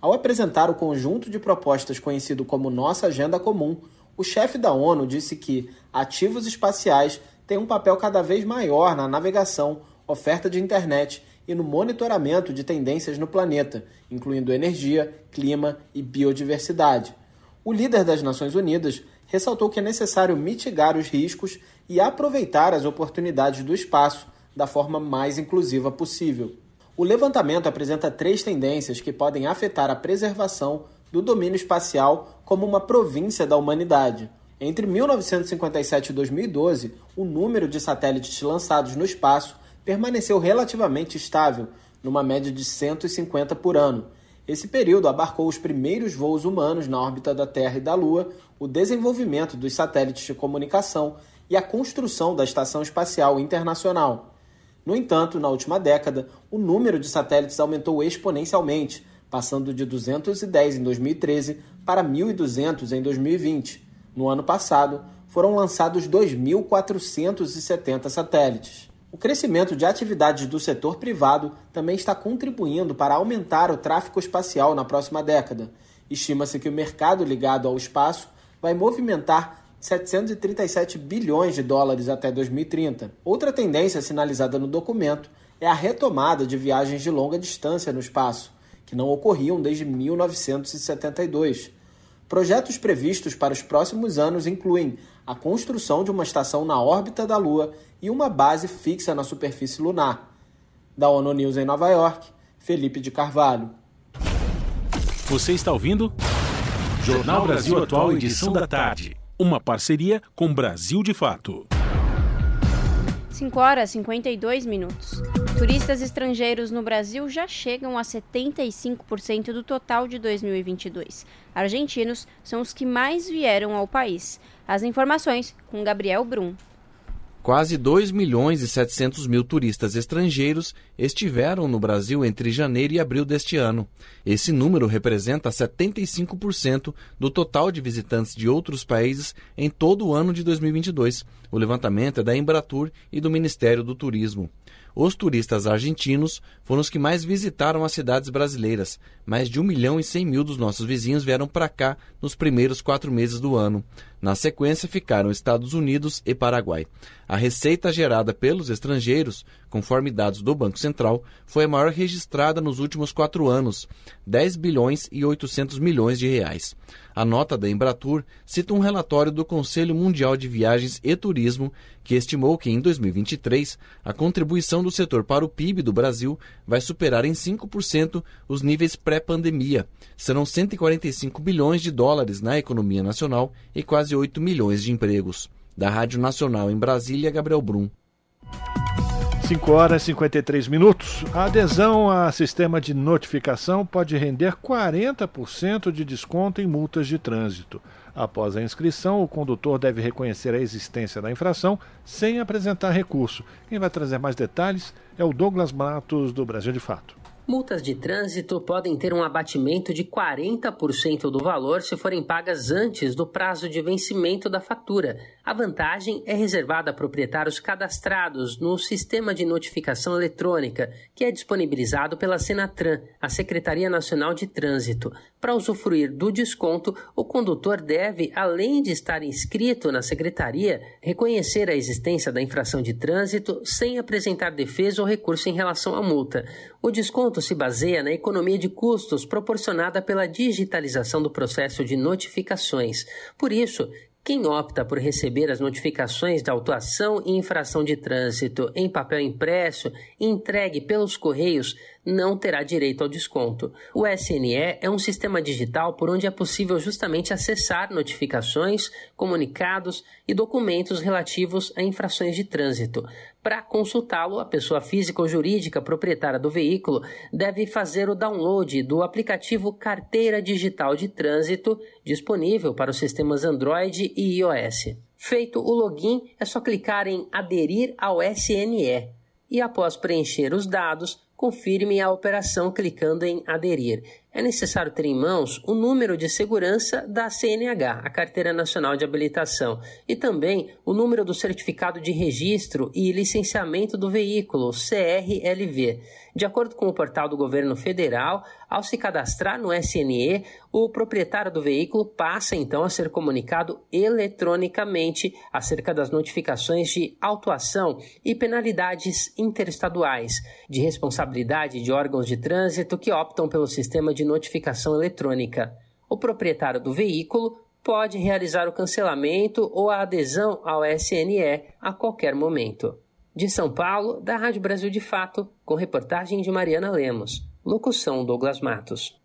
Ao apresentar o conjunto de propostas conhecido como Nossa Agenda Comum, o chefe da ONU disse que ativos espaciais têm um papel cada vez maior na navegação, oferta de internet e no monitoramento de tendências no planeta, incluindo energia, clima e biodiversidade. O líder das Nações Unidas ressaltou que é necessário mitigar os riscos e aproveitar as oportunidades do espaço da forma mais inclusiva possível. O levantamento apresenta três tendências que podem afetar a preservação do domínio espacial como uma província da humanidade. Entre 1957 e 2012, o número de satélites lançados no espaço permaneceu relativamente estável, numa média de 150 por ano. Esse período abarcou os primeiros voos humanos na órbita da Terra e da Lua, o desenvolvimento dos satélites de comunicação e a construção da Estação Espacial Internacional. No entanto, na última década, o número de satélites aumentou exponencialmente, passando de 210 em 2013 para 1.200 em 2020. No ano passado, foram lançados 2.470 satélites. O crescimento de atividades do setor privado também está contribuindo para aumentar o tráfego espacial na próxima década. Estima-se que o mercado ligado ao espaço vai movimentar 737 bilhões de dólares até 2030. Outra tendência sinalizada no documento é a retomada de viagens de longa distância no espaço, que não ocorriam desde 1972. Projetos previstos para os próximos anos incluem a construção de uma estação na órbita da Lua e uma base fixa na superfície lunar. Da ONU News em Nova York, Felipe de Carvalho. Você está ouvindo? Jornal Brasil Atual, edição da tarde. Uma parceria com Brasil de Fato. 5 horas e 52 minutos. Turistas estrangeiros no Brasil já chegam a 75% do total de 2022. Argentinos são os que mais vieram ao país. As informações com Gabriel Brum. Quase 2 milhões e 700 mil turistas estrangeiros estiveram no Brasil entre janeiro e abril deste ano. Esse número representa 75% do total de visitantes de outros países em todo o ano de 2022. O levantamento é da Embratur e do Ministério do Turismo. Os turistas argentinos foram os que mais visitaram as cidades brasileiras. Mais de 1 milhão e 100 mil dos nossos vizinhos vieram para cá nos primeiros quatro meses do ano. Na sequência ficaram Estados Unidos e Paraguai. A receita gerada pelos estrangeiros, conforme dados do Banco Central, foi a maior registrada nos últimos quatro anos, 10 bilhões e 800 milhões de reais. A nota da Embratur cita um relatório do Conselho Mundial de Viagens e Turismo, que estimou que em 2023 a contribuição do setor para o PIB do Brasil vai superar em 5% os níveis pré-pandemia. Serão 145 bilhões de dólares na economia nacional e quase 8 milhões de empregos. Da Rádio Nacional em Brasília, Gabriel Brum. 5 horas e 53 minutos. A adesão a sistema de notificação pode render 40% de desconto em multas de trânsito. Após a inscrição, o condutor deve reconhecer a existência da infração sem apresentar recurso. Quem vai trazer mais detalhes é o Douglas Matos, do Brasil de Fato. Multas de trânsito podem ter um abatimento de 40% do valor se forem pagas antes do prazo de vencimento da fatura. A vantagem é reservada a proprietários cadastrados no sistema de notificação eletrônica, que é disponibilizado pela Senatran, a Secretaria Nacional de Trânsito. Para usufruir do desconto, o condutor deve, além de estar inscrito na secretaria, reconhecer a existência da infração de trânsito sem apresentar defesa ou recurso em relação à multa. O desconto se baseia na economia de custos proporcionada pela digitalização do processo de notificações. Por isso, quem opta por receber as notificações de autuação e infração de trânsito em papel impresso entregue pelos correios não terá direito ao desconto. O SNE é um sistema digital por onde é possível justamente acessar notificações, comunicados e documentos relativos a infrações de trânsito. Para consultá-lo, a pessoa física ou jurídica proprietária do veículo deve fazer o download do aplicativo Carteira Digital de Trânsito, disponível para os sistemas Android e iOS. Feito o login, é só clicar em Aderir ao SNE e, após preencher os dados, confirme a operação clicando em Aderir é necessário ter em mãos o número de segurança da CNH, a Carteira Nacional de Habilitação, e também o número do certificado de registro e licenciamento do veículo, CRLV. De acordo com o portal do governo federal, ao se cadastrar no SNE, o proprietário do veículo passa então a ser comunicado eletronicamente acerca das notificações de autuação e penalidades interestaduais, de responsabilidade de órgãos de trânsito que optam pelo sistema de notificação eletrônica. O proprietário do veículo pode realizar o cancelamento ou a adesão ao SNE a qualquer momento. De São Paulo, da Rádio Brasil de Fato, com reportagem de Mariana Lemos. Locução Douglas Matos.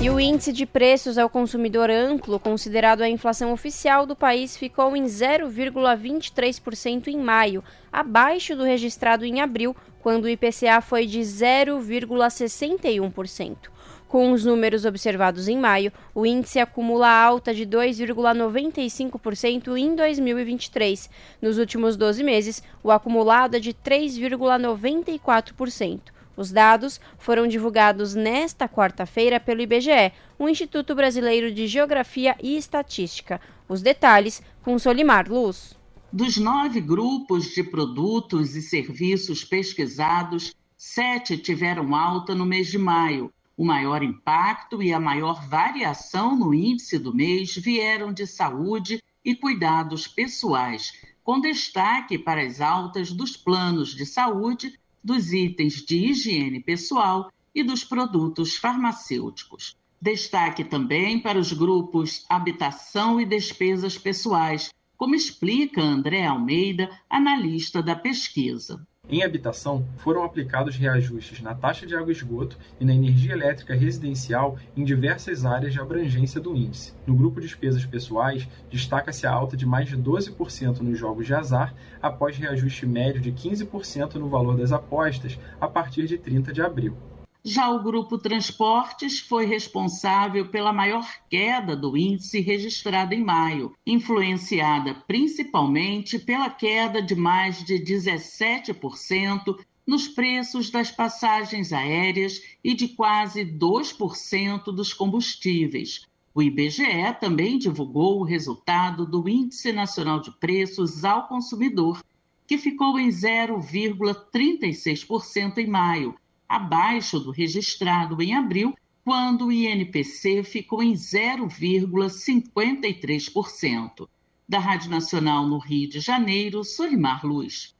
E o índice de preços ao consumidor amplo, considerado a inflação oficial do país, ficou em 0,23% em maio, abaixo do registrado em abril, quando o IPCA foi de 0,61%. Com os números observados em maio, o índice acumula alta de 2,95% em 2023. Nos últimos 12 meses, o acumulado é de 3,94%. Os dados foram divulgados nesta quarta-feira pelo IBGE, o Instituto Brasileiro de Geografia e Estatística. Os detalhes com Solimar Luz. Dos nove grupos de produtos e serviços pesquisados, sete tiveram alta no mês de maio. O maior impacto e a maior variação no índice do mês vieram de saúde e cuidados pessoais, com destaque para as altas dos planos de saúde dos itens de higiene pessoal e dos produtos farmacêuticos. Destaque também para os grupos habitação e despesas pessoais, como explica André Almeida, analista da pesquisa. Em habitação, foram aplicados reajustes na taxa de água e esgoto e na energia elétrica residencial em diversas áreas de abrangência do índice. No grupo de despesas pessoais, destaca-se a alta de mais de 12% nos jogos de azar, após reajuste médio de 15% no valor das apostas a partir de 30 de abril. Já o Grupo Transportes foi responsável pela maior queda do índice registrado em maio, influenciada principalmente pela queda de mais de 17% nos preços das passagens aéreas e de quase 2% dos combustíveis. O IBGE também divulgou o resultado do Índice Nacional de Preços ao Consumidor, que ficou em 0,36% em maio, abaixo do registrado em abril, quando o INPC ficou em 0,53%. Da Rádio Nacional no Rio de Janeiro, Solimar Luz.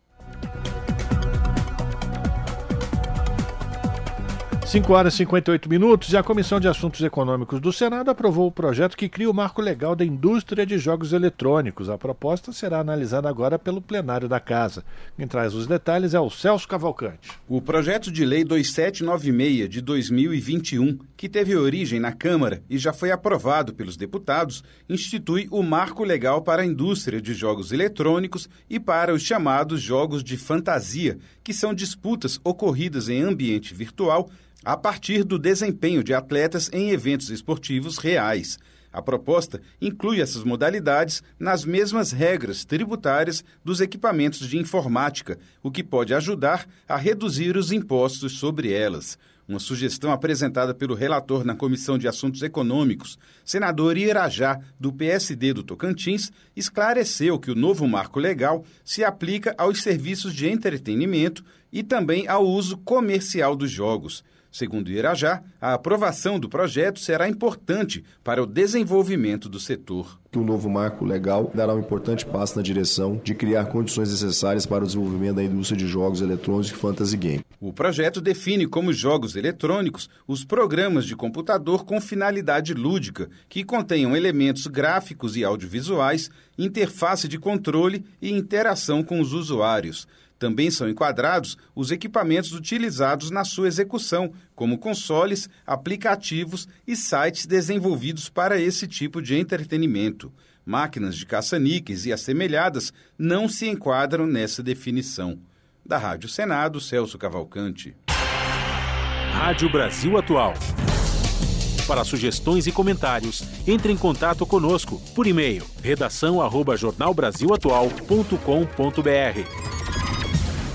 5 horas e 58 minutos e a Comissão de Assuntos Econômicos do Senado aprovou o projeto que cria o marco legal da indústria de jogos eletrônicos. A proposta será analisada agora pelo plenário da Casa. Quem traz os detalhes é o Celso Cavalcante. O projeto de lei 2796 de 2021, que teve origem na Câmara e já foi aprovado pelos deputados, institui o marco legal para a indústria de jogos eletrônicos e para os chamados jogos de fantasia, que são disputas ocorridas em ambiente virtual a partir do desempenho de atletas em eventos esportivos reais. A proposta inclui essas modalidades nas mesmas regras tributárias dos equipamentos de informática, o que pode ajudar a reduzir os impostos sobre elas. Uma sugestão apresentada pelo relator na Comissão de Assuntos Econômicos, senador Irajá, do PSD do Tocantins, esclareceu que o novo marco legal se aplica aos serviços de entretenimento e também ao uso comercial dos jogos. Segundo Irajá, a aprovação do projeto será importante para o desenvolvimento do setor. Que o novo marco legal dará um importante passo na direção de criar condições necessárias para o desenvolvimento da indústria de jogos eletrônicos e fantasy game. O projeto define como jogos eletrônicos os programas de computador com finalidade lúdica, que contenham elementos gráficos e audiovisuais, interface de controle e interação com os usuários. Também são enquadrados os equipamentos utilizados na sua execução, como consoles, aplicativos e sites desenvolvidos para esse tipo de entretenimento. Máquinas de caça-níqueis e assemelhadas não se enquadram nessa definição. Da Rádio Senado, Celso Cavalcante. Rádio Brasil Atual. Para sugestões e comentários, entre em contato conosco por e-mail redação@jornalbrasilatual.com.br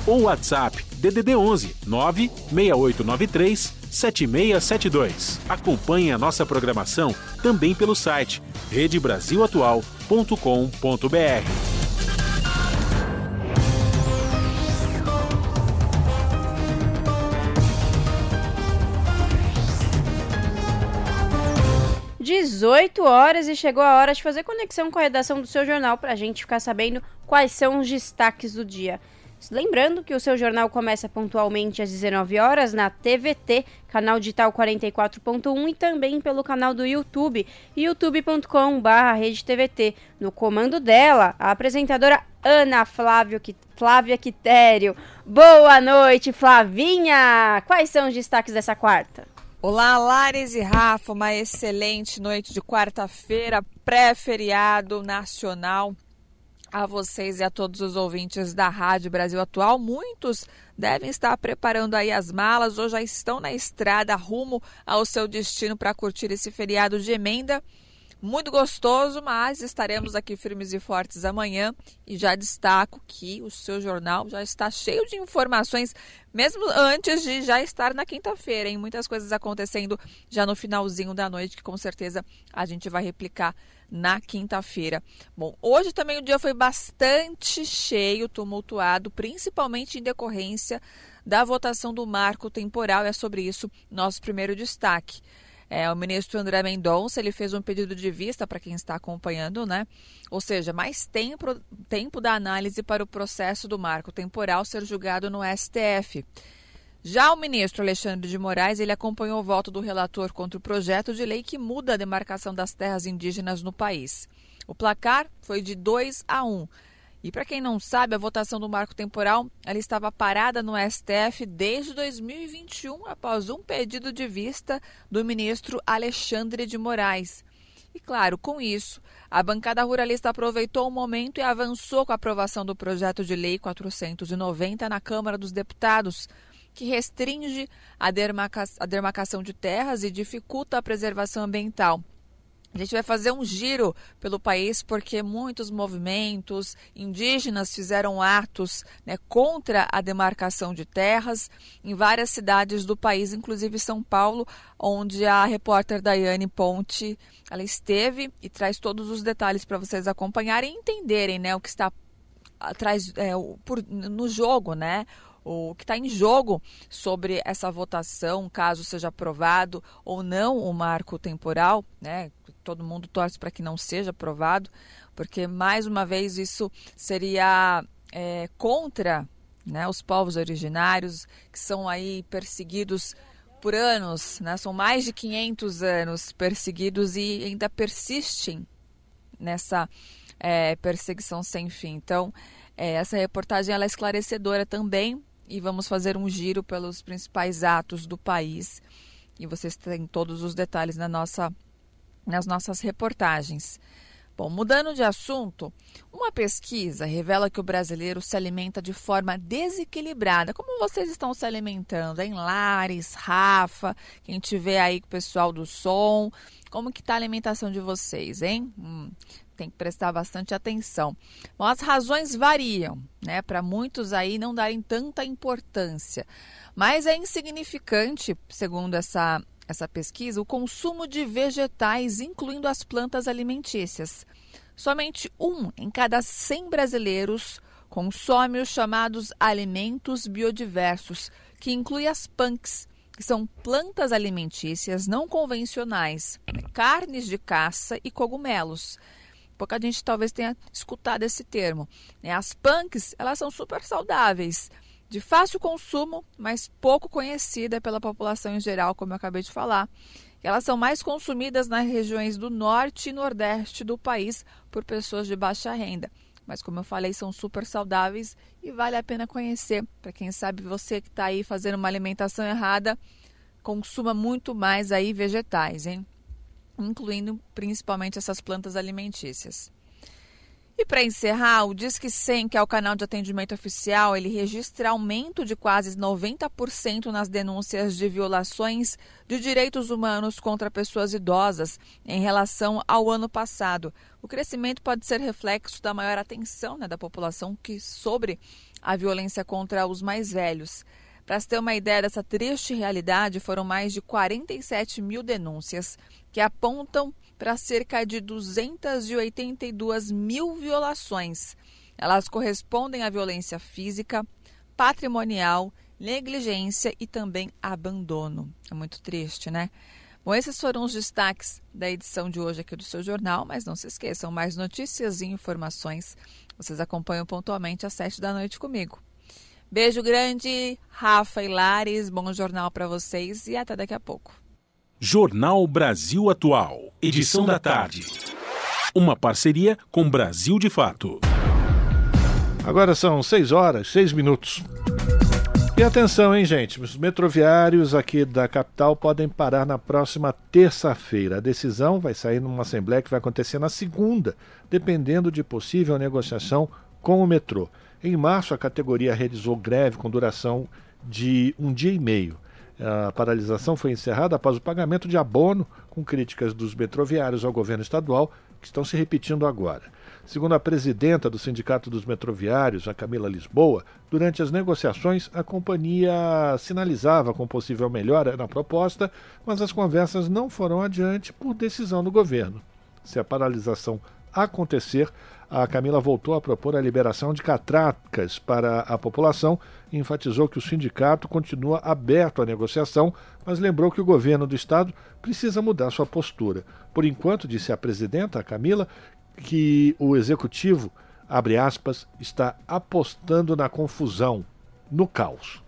ou WhatsApp DDD 11 96893 7672. Acompanhe a nossa programação também pelo site redebrasilatual.com.br. Dezoito horas e chegou a hora de fazer conexão com a redação do seu jornal para a gente ficar sabendo quais são os destaques do dia. Lembrando que o seu jornal começa pontualmente às 19 horas na TVT, canal digital 44.1 e também pelo canal do YouTube, youtube.com/redetvt. No comando dela, a apresentadora Ana Flávio, Flávia Quitério. Boa noite, Flavinha! Quais são os destaques dessa quarta? Olá, Lares e Rafa, uma excelente noite de quarta-feira, pré-feriado nacional a vocês e a todos os ouvintes da Rádio Brasil Atual. Muitos devem estar preparando aí as malas ou já estão na estrada rumo ao seu destino para curtir esse feriado de emenda. Muito gostoso, mas estaremos aqui firmes e fortes amanhã e já destaco que o seu jornal já está cheio de informações, mesmo antes de já estar na quinta-feira, hein? Muitas coisas acontecendo já no finalzinho da noite que com certeza a gente vai replicar na quinta-feira. Bom, hoje também o dia foi bastante cheio, tumultuado, principalmente em decorrência da votação do marco temporal. É sobre isso nosso primeiro destaque. É, o ministro André Mendonça ele fez um pedido de vista para quem está acompanhando, né? Ou seja, mais tempo, tempo da análise para o processo do marco temporal ser julgado no STF. Já o ministro Alexandre de Moraes, ele acompanhou o voto do relator contra o projeto de lei que muda a demarcação das terras indígenas no país. O placar foi de 2 a 1. E para quem não sabe, a votação do marco temporal ela estava parada no STF desde 2021, após um pedido de vista do ministro Alexandre de Moraes. E claro, com isso, a bancada ruralista aproveitou o momento e avançou com a aprovação do projeto de lei 490 na Câmara dos Deputados, que restringe a, demarca a demarcação de terras e dificulta a preservação ambiental. A gente vai fazer um giro pelo país porque muitos movimentos indígenas fizeram atos né, contra a demarcação de terras em várias cidades do país, inclusive São Paulo, onde a repórter Daiane Ponte ela esteve e traz todos os detalhes para vocês acompanharem e entenderem né, o que está atrás é, por, no jogo, né? O que está em jogo sobre essa votação, caso seja aprovado ou não o marco temporal, né? Todo mundo torce para que não seja aprovado, porque mais uma vez isso seria é, contra né, os povos originários que são aí perseguidos por anos, né? São mais de 500 anos perseguidos e ainda persistem nessa é, perseguição sem fim. Então, é, essa reportagem ela é esclarecedora também e vamos fazer um giro pelos principais atos do país e vocês têm todos os detalhes na nossa, nas nossas reportagens. Bom, mudando de assunto, uma pesquisa revela que o brasileiro se alimenta de forma desequilibrada. Como vocês estão se alimentando? Em Lares, Rafa, quem tiver aí com o pessoal do som, como que está a alimentação de vocês, hein? Hum, tem que prestar bastante atenção. Bom, as razões variam, né? Para muitos aí não darem tanta importância. Mas é insignificante, segundo essa essa pesquisa, o consumo de vegetais, incluindo as plantas alimentícias. Somente um em cada 100 brasileiros consome os chamados alimentos biodiversos, que inclui as punks, que são plantas alimentícias não convencionais, né, carnes de caça e cogumelos. Pouca gente talvez tenha escutado esse termo. Né. As punks, elas são super saudáveis de fácil consumo, mas pouco conhecida pela população em geral, como eu acabei de falar. Elas são mais consumidas nas regiões do norte e nordeste do país por pessoas de baixa renda. Mas, como eu falei, são super saudáveis e vale a pena conhecer. Para quem sabe você que está aí fazendo uma alimentação errada, consuma muito mais aí vegetais, hein? Incluindo principalmente essas plantas alimentícias. E para encerrar, o Disque 100, que é o canal de atendimento oficial, ele registra aumento de quase 90% nas denúncias de violações de direitos humanos contra pessoas idosas em relação ao ano passado. O crescimento pode ser reflexo da maior atenção né, da população que sobre a violência contra os mais velhos. Para se ter uma ideia dessa triste realidade, foram mais de 47 mil denúncias que apontam para cerca de 282 mil violações. Elas correspondem à violência física, patrimonial, negligência e também abandono. É muito triste, né? Bom, esses foram os destaques da edição de hoje aqui do seu jornal, mas não se esqueçam, mais notícias e informações vocês acompanham pontualmente às sete da noite comigo. Beijo grande, Rafa e Lares, bom jornal para vocês e até daqui a pouco. Jornal Brasil Atual, edição da tarde. Uma parceria com Brasil de Fato. Agora são 6 horas, 6 minutos. E atenção, hein, gente? Os metroviários aqui da capital podem parar na próxima terça-feira. A decisão vai sair numa assembleia que vai acontecer na segunda, dependendo de possível negociação com o metrô. Em março, a categoria realizou greve com duração de um dia e meio. A paralisação foi encerrada após o pagamento de abono, com críticas dos metroviários ao governo estadual, que estão se repetindo agora. Segundo a presidenta do Sindicato dos Metroviários, a Camila Lisboa, durante as negociações a companhia sinalizava com possível melhora na proposta, mas as conversas não foram adiante por decisão do governo. Se a paralisação acontecer, a Camila voltou a propor a liberação de catracas para a população e enfatizou que o sindicato continua aberto à negociação, mas lembrou que o governo do estado precisa mudar sua postura. Por enquanto, disse a presidenta, a Camila, que o executivo, abre aspas, está apostando na confusão, no caos.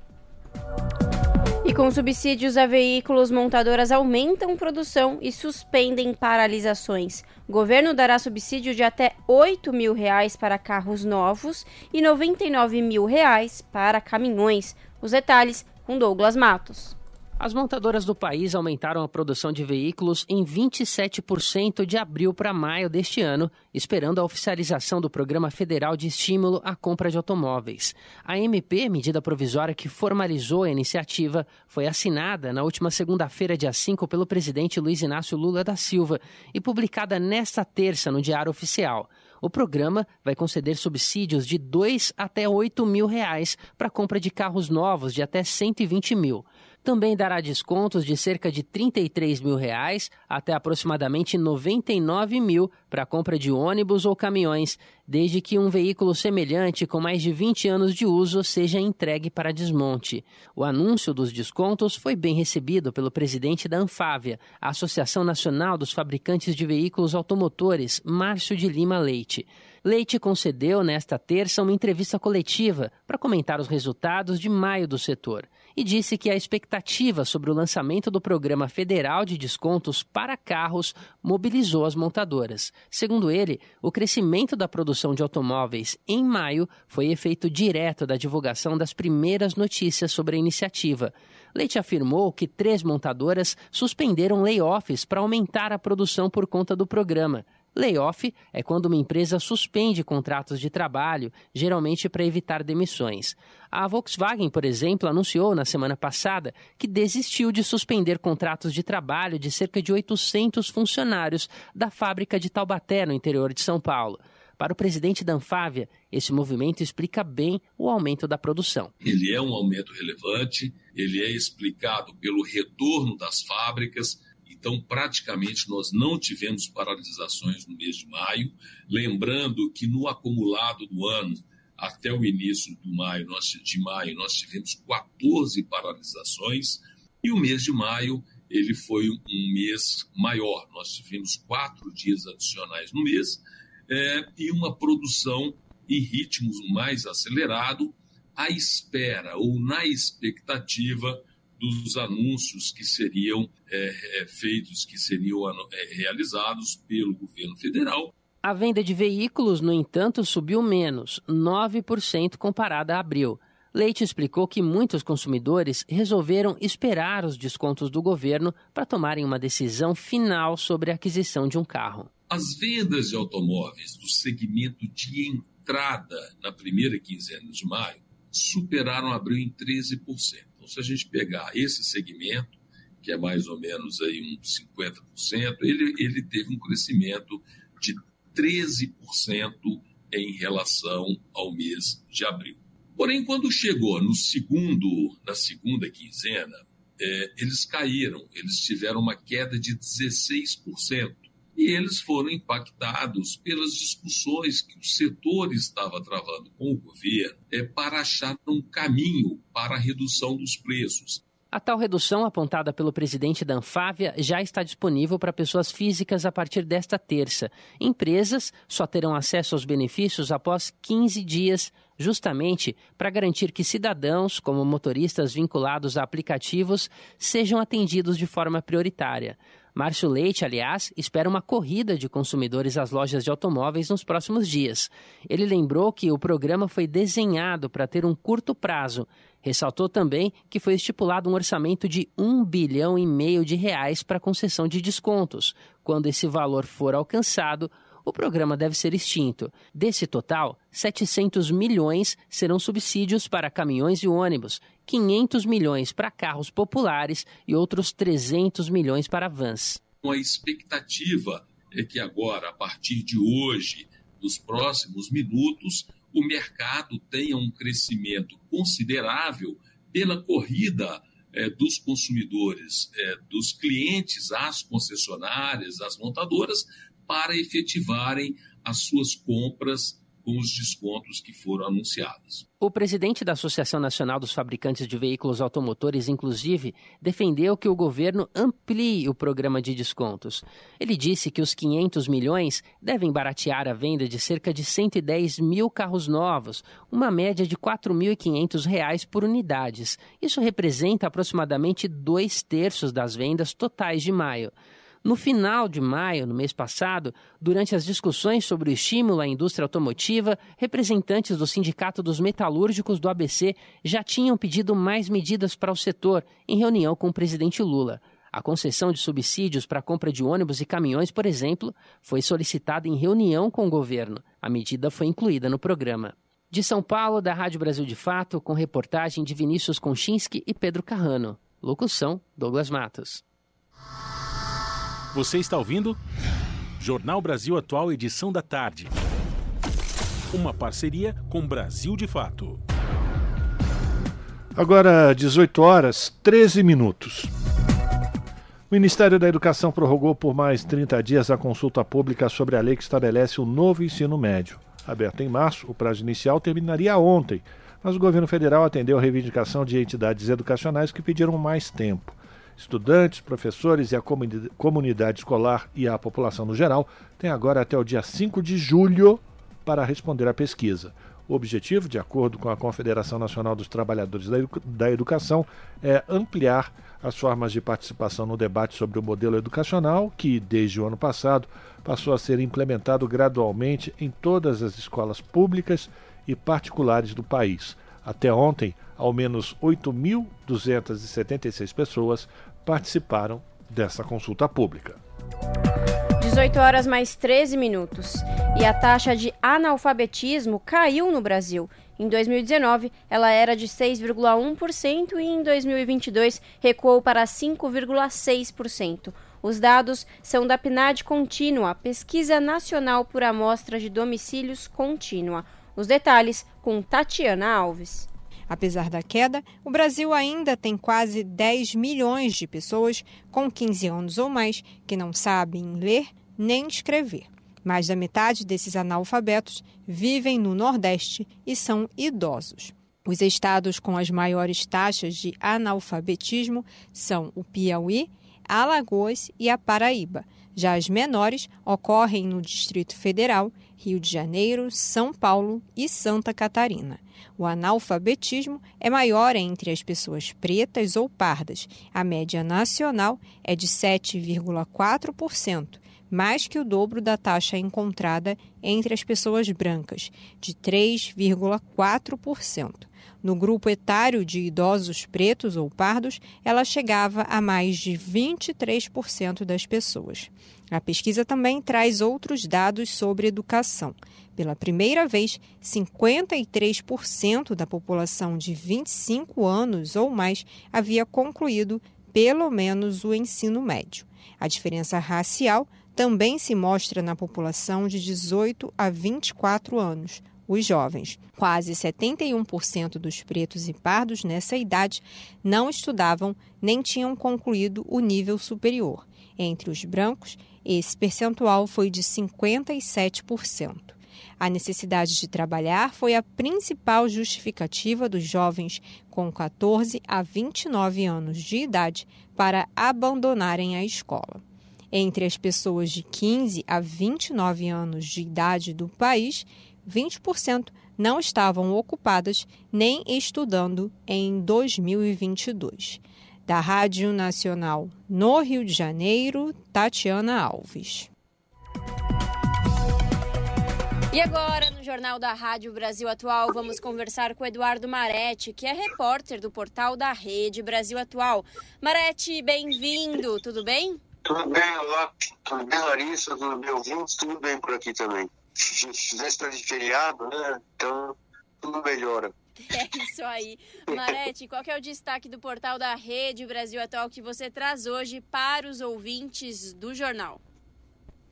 E com subsídios a veículos, montadoras aumentam produção e suspendem paralisações. O governo dará subsídio de até 8 mil reais para carros novos e 99 mil reais para caminhões. Os detalhes com Douglas Matos. As montadoras do país aumentaram a produção de veículos em 27% de abril para maio deste ano, esperando a oficialização do Programa Federal de Estímulo à Compra de Automóveis. A MP, medida provisória que formalizou a iniciativa, foi assinada na última segunda-feira, dia 5, pelo presidente Luiz Inácio Lula da Silva e publicada nesta terça no Diário Oficial. O programa vai conceder subsídios de 2 até 8 mil reais para compra de carros novos de até 120 mil. Também dará descontos de cerca de 33 mil reais até aproximadamente 99 mil para compra de ônibus ou caminhões, desde que um veículo semelhante com mais de 20 anos de uso seja entregue para desmonte. O anúncio dos descontos foi bem recebido pelo presidente da Anfávia, a Associação Nacional dos Fabricantes de Veículos Automotores, Márcio de Lima Leite. Leite concedeu nesta terça uma entrevista coletiva para comentar os resultados de maio do setor e disse que a expectativa sobre o lançamento do programa federal de descontos para carros mobilizou as montadoras. Segundo ele, o crescimento da produção de automóveis em maio foi efeito direto da divulgação das primeiras notícias sobre a iniciativa. Leite afirmou que três montadoras suspenderam layoffs para aumentar a produção por conta do programa. Layoff é quando uma empresa suspende contratos de trabalho, geralmente para evitar demissões. A Volkswagen, por exemplo, anunciou na semana passada que desistiu de suspender contratos de trabalho de cerca de 800 funcionários da fábrica de Taubaté, no interior de São Paulo. Para o presidente da Anfávia, esse movimento explica bem o aumento da produção. Ele é um aumento relevante, ele é explicado pelo retorno das fábricas, então, praticamente, nós não tivemos paralisações no mês de maio. Lembrando que no acumulado do ano, até o início do maio, nós, de maio, nós tivemos 14 paralisações. E o mês de maio, ele foi um mês maior. Nós tivemos quatro dias adicionais no mês é, e uma produção em ritmos mais acelerado, à espera ou na expectativa dos anúncios que seriam é, é, feitos, que seriam é, realizados pelo governo federal. A venda de veículos, no entanto, subiu menos, 9% comparada a abril. Leite explicou que muitos consumidores resolveram esperar os descontos do governo para tomarem uma decisão final sobre a aquisição de um carro. As vendas de automóveis do segmento de entrada na primeira quinzena de maio superaram abril em 13% se a gente pegar esse segmento, que é mais ou menos aí uns 50%, ele, ele teve um crescimento de 13% em relação ao mês de abril. Porém, quando chegou no segundo, na segunda quinzena, é, eles caíram, eles tiveram uma queda de 16% e eles foram impactados pelas discussões que o setor estava travando com o governo é, para achar um caminho para a redução dos preços. A tal redução apontada pelo presidente da Anfávia já está disponível para pessoas físicas a partir desta terça. Empresas só terão acesso aos benefícios após 15 dias, justamente para garantir que cidadãos, como motoristas vinculados a aplicativos, sejam atendidos de forma prioritária. Márcio Leite, aliás, espera uma corrida de consumidores às lojas de automóveis nos próximos dias. Ele lembrou que o programa foi desenhado para ter um curto prazo. Ressaltou também que foi estipulado um orçamento de um bilhão e meio de reais para concessão de descontos. Quando esse valor for alcançado, o programa deve ser extinto. Desse total, 700 milhões serão subsídios para caminhões e ônibus, 500 milhões para carros populares e outros 300 milhões para vans. A expectativa é que agora, a partir de hoje, nos próximos minutos, o mercado tenha um crescimento considerável pela corrida é, dos consumidores, é, dos clientes às concessionárias, às montadoras, para efetivarem as suas compras com os descontos que foram anunciados. O presidente da Associação Nacional dos Fabricantes de Veículos Automotores, inclusive, defendeu que o governo amplie o programa de descontos. Ele disse que os 500 milhões devem baratear a venda de cerca de 110 mil carros novos, uma média de R$ 4.500 por unidades. Isso representa aproximadamente dois terços das vendas totais de maio. No final de maio, no mês passado, durante as discussões sobre o estímulo à indústria automotiva, representantes do Sindicato dos Metalúrgicos do ABC já tinham pedido mais medidas para o setor em reunião com o presidente Lula. A concessão de subsídios para a compra de ônibus e caminhões, por exemplo, foi solicitada em reunião com o governo. A medida foi incluída no programa. De São Paulo, da Rádio Brasil de Fato, com reportagem de Vinícius Konchinski e Pedro Carrano. Locução: Douglas Matos. Você está ouvindo? Jornal Brasil Atual, edição da tarde. Uma parceria com Brasil de Fato. Agora, 18 horas, 13 minutos. O Ministério da Educação prorrogou por mais 30 dias a consulta pública sobre a lei que estabelece o novo ensino médio. Aberto em março, o prazo inicial terminaria ontem, mas o governo federal atendeu a reivindicação de entidades educacionais que pediram mais tempo. Estudantes, professores e a comunidade escolar e a população no geral têm agora até o dia 5 de julho para responder à pesquisa. O objetivo, de acordo com a Confederação Nacional dos Trabalhadores da Educação, é ampliar as formas de participação no debate sobre o modelo educacional, que, desde o ano passado, passou a ser implementado gradualmente em todas as escolas públicas e particulares do país. Até ontem, ao menos 8.276 pessoas participaram dessa consulta pública. 18 horas mais 13 minutos. E a taxa de analfabetismo caiu no Brasil. Em 2019, ela era de 6,1% e em 2022 recuou para 5,6%. Os dados são da PNAD Contínua, Pesquisa Nacional por Amostra de Domicílios Contínua. Os detalhes com Tatiana Alves. Apesar da queda, o Brasil ainda tem quase 10 milhões de pessoas com 15 anos ou mais que não sabem ler nem escrever. Mais da metade desses analfabetos vivem no Nordeste e são idosos. Os estados com as maiores taxas de analfabetismo são o Piauí, Alagoas e a Paraíba. Já as menores ocorrem no Distrito Federal, Rio de Janeiro, São Paulo e Santa Catarina. O analfabetismo é maior entre as pessoas pretas ou pardas. A média nacional é de 7,4%, mais que o dobro da taxa encontrada entre as pessoas brancas, de 3,4%. No grupo etário de idosos pretos ou pardos, ela chegava a mais de 23% das pessoas. A pesquisa também traz outros dados sobre educação. Pela primeira vez, 53% da população de 25 anos ou mais havia concluído pelo menos o ensino médio. A diferença racial também se mostra na população de 18 a 24 anos, os jovens. Quase 71% dos pretos e pardos nessa idade não estudavam nem tinham concluído o nível superior. Entre os brancos, esse percentual foi de 57%. A necessidade de trabalhar foi a principal justificativa dos jovens com 14 a 29 anos de idade para abandonarem a escola. Entre as pessoas de 15 a 29 anos de idade do país, 20% não estavam ocupadas nem estudando em 2022. Da Rádio Nacional no Rio de Janeiro, Tatiana Alves. E agora, no Jornal da Rádio Brasil Atual, vamos conversar com Eduardo Maretti, que é repórter do portal da Rede Brasil Atual. Maretti, bem-vindo, tudo bem? Tudo bem, olá, tudo bem, Larissa, tudo bem, ouvintes, tudo bem por aqui também. Véspera de feriado, né? Então, tudo melhora. É isso aí. Marete, qual é o destaque do portal da Rede Brasil Atual que você traz hoje para os ouvintes do jornal?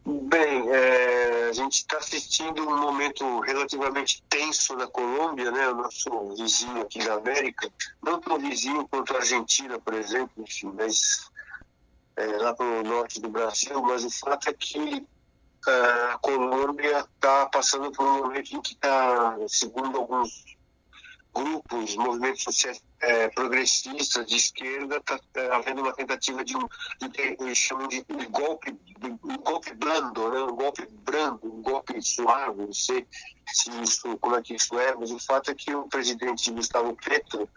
Bem, é, a gente está assistindo um momento relativamente tenso na Colômbia, né? O nosso vizinho aqui da América, não tão vizinho quanto a Argentina, por exemplo, enfim, mas é, lá para o norte do Brasil, mas o fato é que é, a Colômbia está passando por um momento em que está, segundo alguns grupos, movimentos sociais é, progressistas de esquerda, está é, havendo uma tentativa de um, de, chamam de, de golpe, de, um golpe blando, né? um golpe brando, um golpe suave, não sei se isso, como é que isso é, mas o fato é que o presidente Gustavo Petro,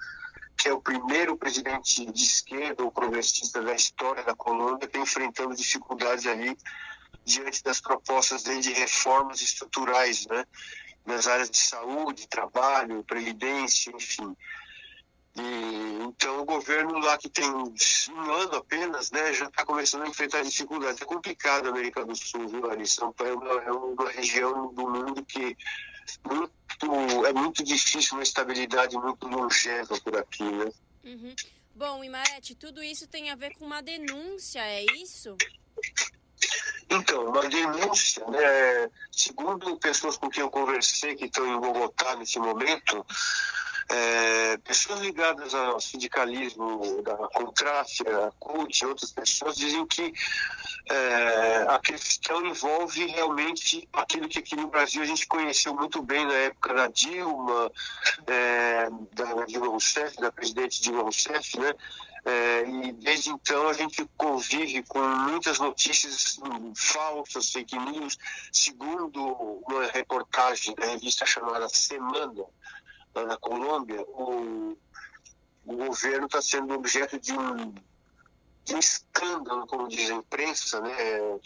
que é o primeiro presidente de esquerda ou progressista da história da Colômbia, está enfrentando dificuldades ali diante das propostas de reformas estruturais, né? Nas áreas de saúde, trabalho, previdência, enfim. E, então o governo lá que tem um ano apenas, né, já está começando a enfrentar dificuldades. É complicado a América do Sul, viu, Larissa? É uma, é uma região do mundo que muito, é muito difícil uma estabilidade muito longeva por aqui, né? Uhum. Bom, Imarete, tudo isso tem a ver com uma denúncia, é isso? Então, uma denúncia, né, segundo pessoas com quem eu conversei que estão em Bogotá nesse momento, é, pessoas ligadas ao sindicalismo da Contrafia, a CUT e outras pessoas dizem que é, a questão envolve realmente aquilo que aqui no Brasil a gente conheceu muito bem na época da Dilma, é, da Dilma Rousseff, da presidente Dilma Rousseff, né? É, e desde então a gente convive com muitas notícias falsas, fake news. Segundo uma reportagem da revista chamada Semana, lá na Colômbia, o, o governo está sendo objeto de um, de um escândalo, como diz a imprensa, né?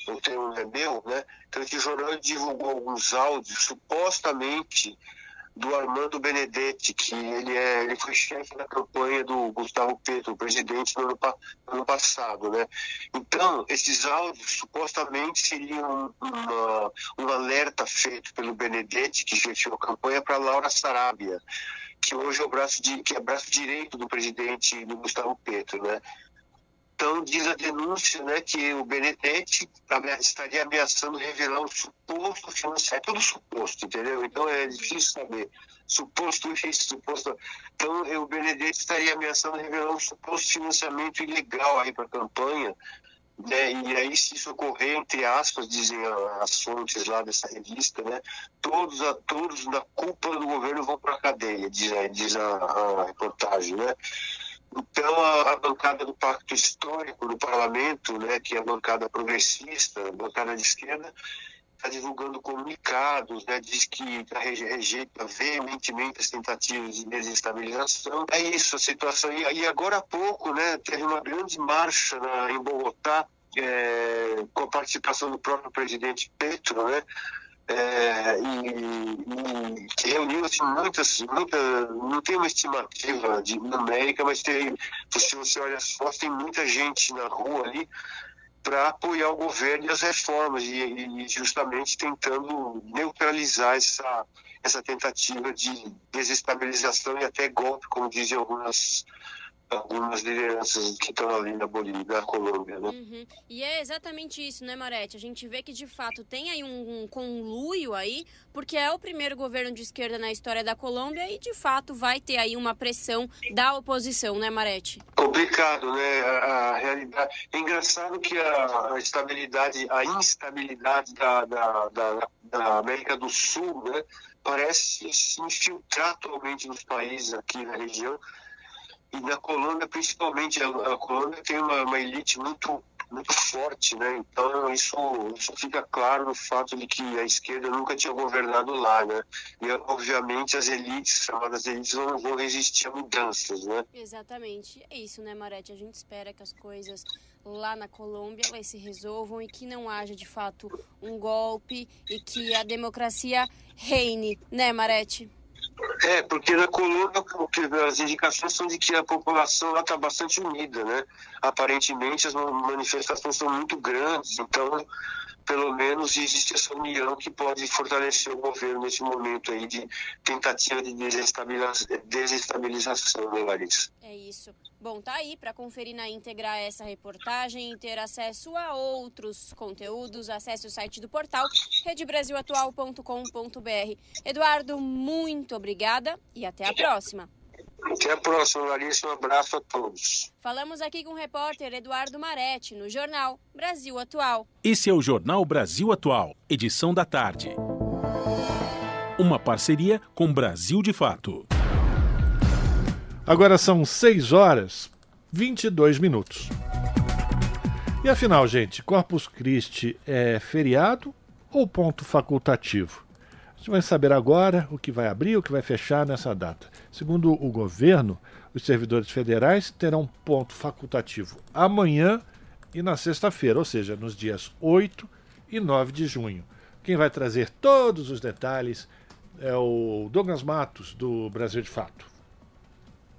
o termo é meu, né? Então esse jornal divulgou alguns áudios supostamente do Armando Benedetti, que ele, é, ele foi chefe da campanha do Gustavo Petro, presidente, no ano, no ano passado. Né? Então, esses áudios supostamente seriam uma, um alerta feito pelo Benedetti, que gerenciou a campanha, para Laura Sarabia, que hoje é o braço, de, que é braço direito do presidente do Gustavo Petro. Né? Então, diz a denúncia né, que o Benedetti estaria ameaçando revelar um suposto financiamento. É tudo suposto, entendeu? Então é difícil saber. Suposto e suposto. Então, o Benedetti estaria ameaçando revelar um suposto financiamento ilegal aí para a campanha. Né? E aí, se isso ocorrer, entre aspas, dizem as fontes lá dessa revista, né? todos, todos na culpa do governo vão para a cadeia, diz, diz a, a reportagem. Né? Então, a, a, bancada do Pacto Histórico do Parlamento, né, que é a bancada progressista, a bancada de esquerda, está divulgando comunicados, né, diz que rejeita veementemente as tentativas de desestabilização. É isso a situação. E, e agora há pouco né, teve uma grande marcha na, em Bogotá, é, com a participação do próprio presidente Petro, né, é, e, e reuniu assim, muitas, muita, não tem uma estimativa de numérica, mas tem, se você olha as fotos, tem muita gente na rua ali para apoiar o governo e as reformas, e, e, justamente tentando neutralizar essa, essa tentativa de desestabilização e até golpe, como dizem algumas algumas lideranças que estão ali na Bolívia, na Colômbia, né? Uhum. E é exatamente isso, né, Marete? A gente vê que de fato tem aí um, um, conluio aí, porque é o primeiro governo de esquerda na história da Colômbia e de fato vai ter aí uma pressão da oposição, né, Marete? Complicado, né? A, a realidade. É engraçado que a, a, estabilidade, a instabilidade da, da, da, da América do Sul, né? Parece se infiltrar atualmente nos países aqui na região e na Colômbia, principalmente, a, a Colômbia tem uma, uma, elite muito, muito forte, né? Então isso, isso fica claro no fato de que a esquerda nunca tinha governado lá, né? E obviamente as elites, chamadas elites, não vão resistir a mudanças, né? Exatamente. É isso, né, Marete? A gente espera que as coisas lá na Colômbia elas se resolvam e que não haja de fato um golpe e que a democracia reine, né, Marete? É, porque na Colômbia as indicações são de que a população lá está bastante unida, né? Aparentemente as manifestações são muito grandes, então pelo menos existe essa união que pode fortalecer o governo nesse momento aí de tentativa de desestabilização, né, Larissa? É isso. Bom, tá aí para conferir na íntegra essa reportagem e ter acesso a outros conteúdos. Acesse o site do portal redebrasilatual.com.br. Eduardo, muito obrigada e até a próxima. Até a próxima, Larissa. Um abraço a todos. Falamos aqui com o repórter Eduardo Maretti, no Jornal Brasil Atual. Esse é o Jornal Brasil Atual, edição da tarde. Uma parceria com Brasil de Fato. Agora são 6 horas 22 minutos. E afinal, gente, Corpus Christi é feriado ou ponto facultativo? Gente vai saber agora o que vai abrir, o que vai fechar nessa data. Segundo o governo, os servidores federais terão ponto facultativo amanhã e na sexta-feira, ou seja, nos dias 8 e 9 de junho. Quem vai trazer todos os detalhes é o Douglas Matos, do Brasil de Fato.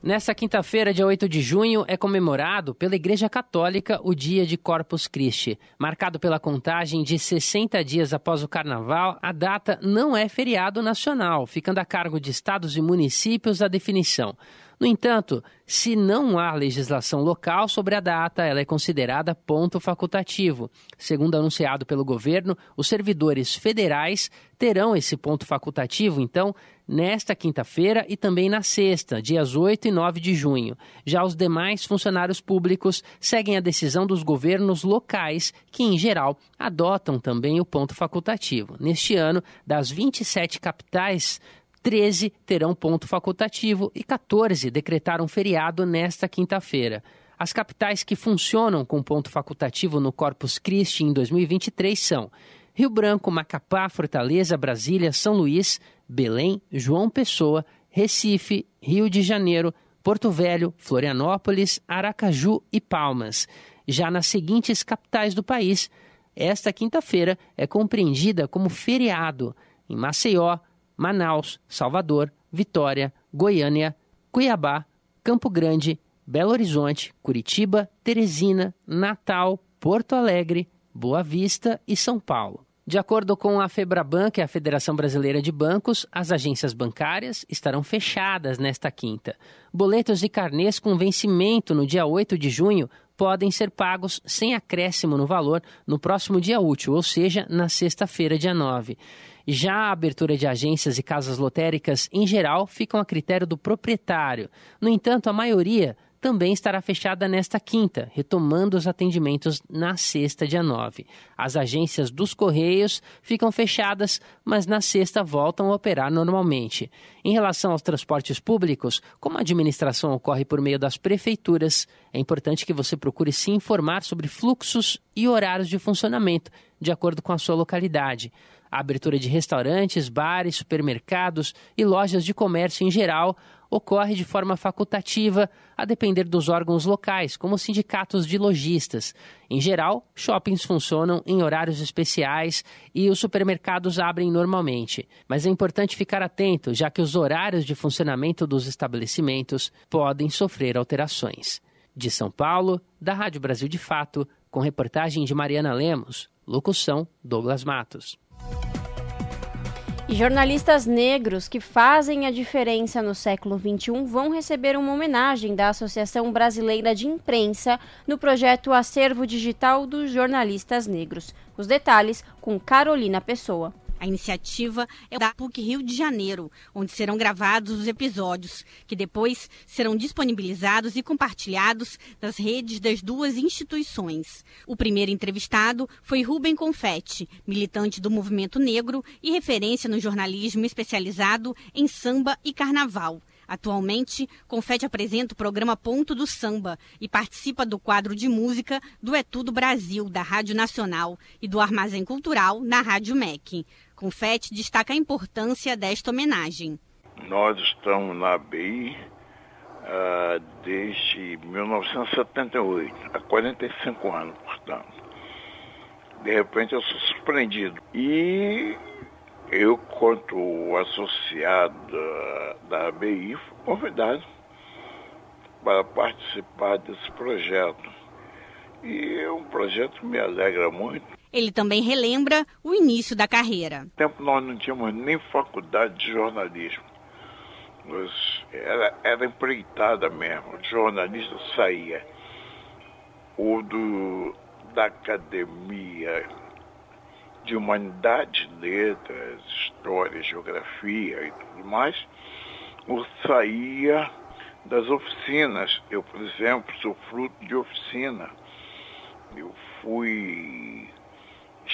Nessa quinta-feira, dia 8 de junho, é comemorado pela Igreja Católica o Dia de Corpus Christi. Marcado pela contagem de 60 dias após o carnaval, a data não é feriado nacional, ficando a cargo de estados e municípios a definição. No entanto, se não há legislação local sobre a data, ela é considerada ponto facultativo. Segundo anunciado pelo governo, os servidores federais terão esse ponto facultativo, então, nesta quinta-feira e também na sexta, dias 8 e 9 de junho. Já os demais funcionários públicos seguem a decisão dos governos locais, que, em geral, adotam também o ponto facultativo. Neste ano, das 27 capitais 13 terão ponto facultativo e 14 decretaram feriado nesta quinta-feira. As capitais que funcionam com ponto facultativo no Corpus Christi em 2023 são Rio Branco, Macapá, Fortaleza, Brasília, São Luís, Belém, João Pessoa, Recife, Rio de Janeiro, Porto Velho, Florianópolis, Aracaju e Palmas. Já nas seguintes capitais do país, esta quinta-feira é compreendida como feriado em Maceió, Manaus, Salvador, Vitória, Goiânia, Cuiabá, Campo Grande, Belo Horizonte, Curitiba, Teresina, Natal, Porto Alegre, Boa Vista e São Paulo. De acordo com a Febraban, que é a Federação Brasileira de Bancos, as agências bancárias estarão fechadas nesta quinta. Boletos e carnês com vencimento no dia 8 de junho podem ser pagos sem acréscimo no valor no próximo dia útil, ou seja, na sexta-feira, dia 9. Já a abertura de agências e casas lotéricas, em geral, ficam a critério do proprietário. No entanto, a maioria também estará fechada nesta quinta, retomando os atendimentos na sexta, dia 9. As agências dos Correios ficam fechadas, mas na sexta voltam a operar normalmente. Em relação aos transportes públicos, como a administração ocorre por meio das prefeituras, é importante que você procure se informar sobre fluxos e horários de funcionamento, de acordo com a sua localidade. A abertura de restaurantes, bares, supermercados e lojas de comércio em geral ocorre de forma facultativa, a depender dos órgãos locais, como sindicatos de lojistas. Em geral, shoppings funcionam em horários especiais e os supermercados abrem normalmente. Mas é importante ficar atento, já que os horários de funcionamento dos estabelecimentos podem sofrer alterações. De São Paulo, da Rádio Brasil de Fato, com reportagem de Mariana Lemos, locução Douglas Matos. E jornalistas negros que fazem a diferença no século XXI vão receber uma homenagem da Associação Brasileira de Imprensa no projeto Acervo Digital dos Jornalistas Negros. Os detalhes com Carolina Pessoa. A iniciativa é da PUC Rio de Janeiro, onde serão gravados os episódios, que depois serão disponibilizados e compartilhados nas redes das duas instituições. O primeiro entrevistado foi Rubem Confetti, militante do movimento negro e referência no jornalismo especializado em samba e carnaval. Atualmente, Confete apresenta o programa Ponto do Samba e participa do quadro de música do É Tudo Brasil, da Rádio Nacional, e do Armazém Cultural, na Rádio MEC. Confete destaca a importância desta homenagem. Nós estamos na ABI uh, ah, desde 1978, há 45 anos, portanto. De repente eu sou surpreendido. E eu, quanto associado da ABI, fui convidado para participar desse projeto. E é um projeto que me alegra muito ele também relembra o início da carreira. No tempo nós não tínhamos nem faculdade de jornalismo. Nós, era, era empreitada mesmo. O jornalista saía ou do, da academia de humanidades, letras, história, geografia e tudo mais, ou saía das oficinas. Eu, por exemplo, sou fruto de oficina. Eu fui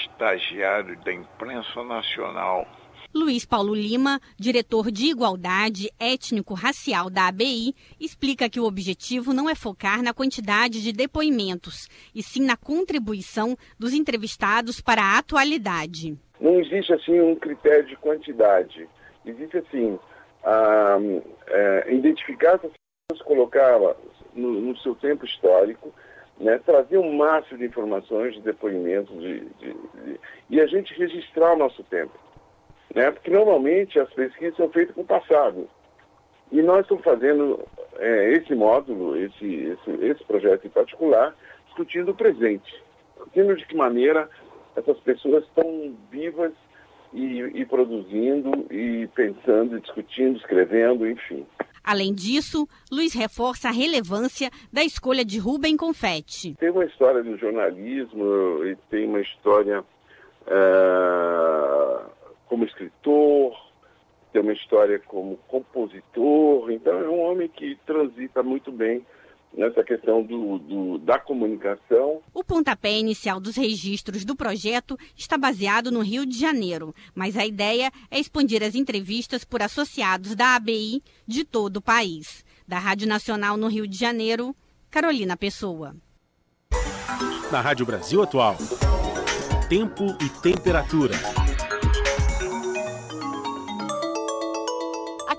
estagiário da imprensa nacional. Luiz Paulo Lima, diretor de Igualdade Étnico-Racial da ABI, explica que o objetivo não é focar na quantidade de depoimentos, e sim na contribuição dos entrevistados para a atualidade. Não existe assim um critério de quantidade. Existe assim a, é, identificar essas pessoas, colocá-las no, no seu tempo histórico, né, trazer um máximo de informações, de depoimentos, de, de, de, e a gente registrar o nosso tempo. Né, porque normalmente as pesquisas são feitas com o passado. E nós estamos fazendo é, esse módulo, esse, esse, esse projeto em particular, discutindo o presente. Discutindo de que maneira essas pessoas estão vivas e, e produzindo, e pensando, discutindo, escrevendo, enfim. Além disso, Luiz reforça a relevância da escolha de Rubem Confetti. Tem uma história do jornalismo e tem uma história uh, como escritor, tem uma história como compositor, então é um homem que transita muito bem nessa questão do, do, da comunicação. O pontapé inicial dos registros do projeto está baseado no Rio de Janeiro, mas a ideia é expandir as entrevistas por associados da ABI de todo o país. Da Rádio Nacional no Rio de Janeiro, Carolina Pessoa. Na Rádio Brasil Atual. Tempo e temperatura.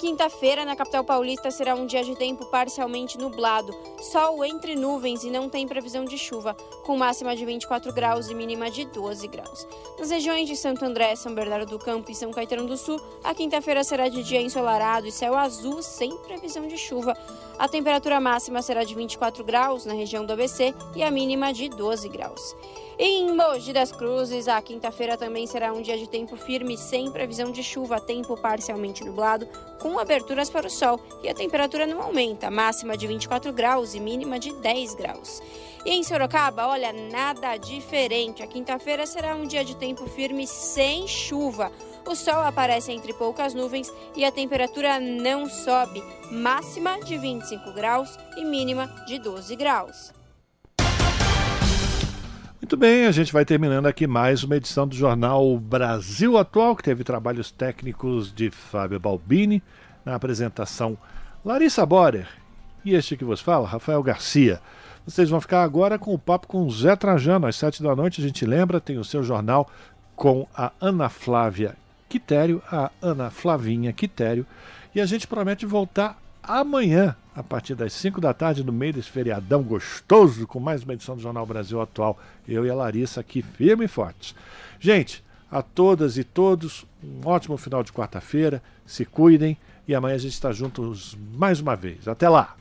Quinta-feira na capital paulista será um dia de tempo parcialmente nublado, sol entre nuvens e não tem previsão de chuva, com máxima de 24 graus e mínima de 12 graus. Nas regiões de Santo André, São Bernardo do Campo e São Caetano do Sul, a quinta-feira será de dia ensolarado e céu azul sem previsão de chuva. A temperatura máxima será de 24 graus na região do ABC e a mínima de 12 graus. Em Mogi das Cruzes, a quinta-feira também será um dia de tempo firme, sem previsão de chuva, tempo parcialmente nublado, com aberturas para o sol e a temperatura não aumenta, máxima de 24 graus e mínima de 10 graus. E em Sorocaba, olha, nada diferente. A quinta-feira será um dia de tempo firme, sem chuva. O sol aparece entre poucas nuvens e a temperatura não sobe, máxima de 25 graus e mínima de 12 graus. Muito bem, a gente vai terminando aqui mais uma edição do jornal Brasil Atual, que teve trabalhos técnicos de Fábio Balbini, na apresentação Larissa Borer. E este que vos fala, Rafael Garcia. Vocês vão ficar agora com o papo com Zé Trajano, às sete da noite, a gente lembra, tem o seu jornal com a Ana Flávia Quitério, a Ana Flavinha Quitério, e a gente promete voltar amanhã, a partir das 5 da tarde, no meio desse feriadão gostoso, com mais uma edição do Jornal Brasil Atual. Eu e a Larissa aqui, firme e fortes. Gente, a todas e todos, um ótimo final de quarta-feira. Se cuidem e amanhã a gente está juntos mais uma vez. Até lá!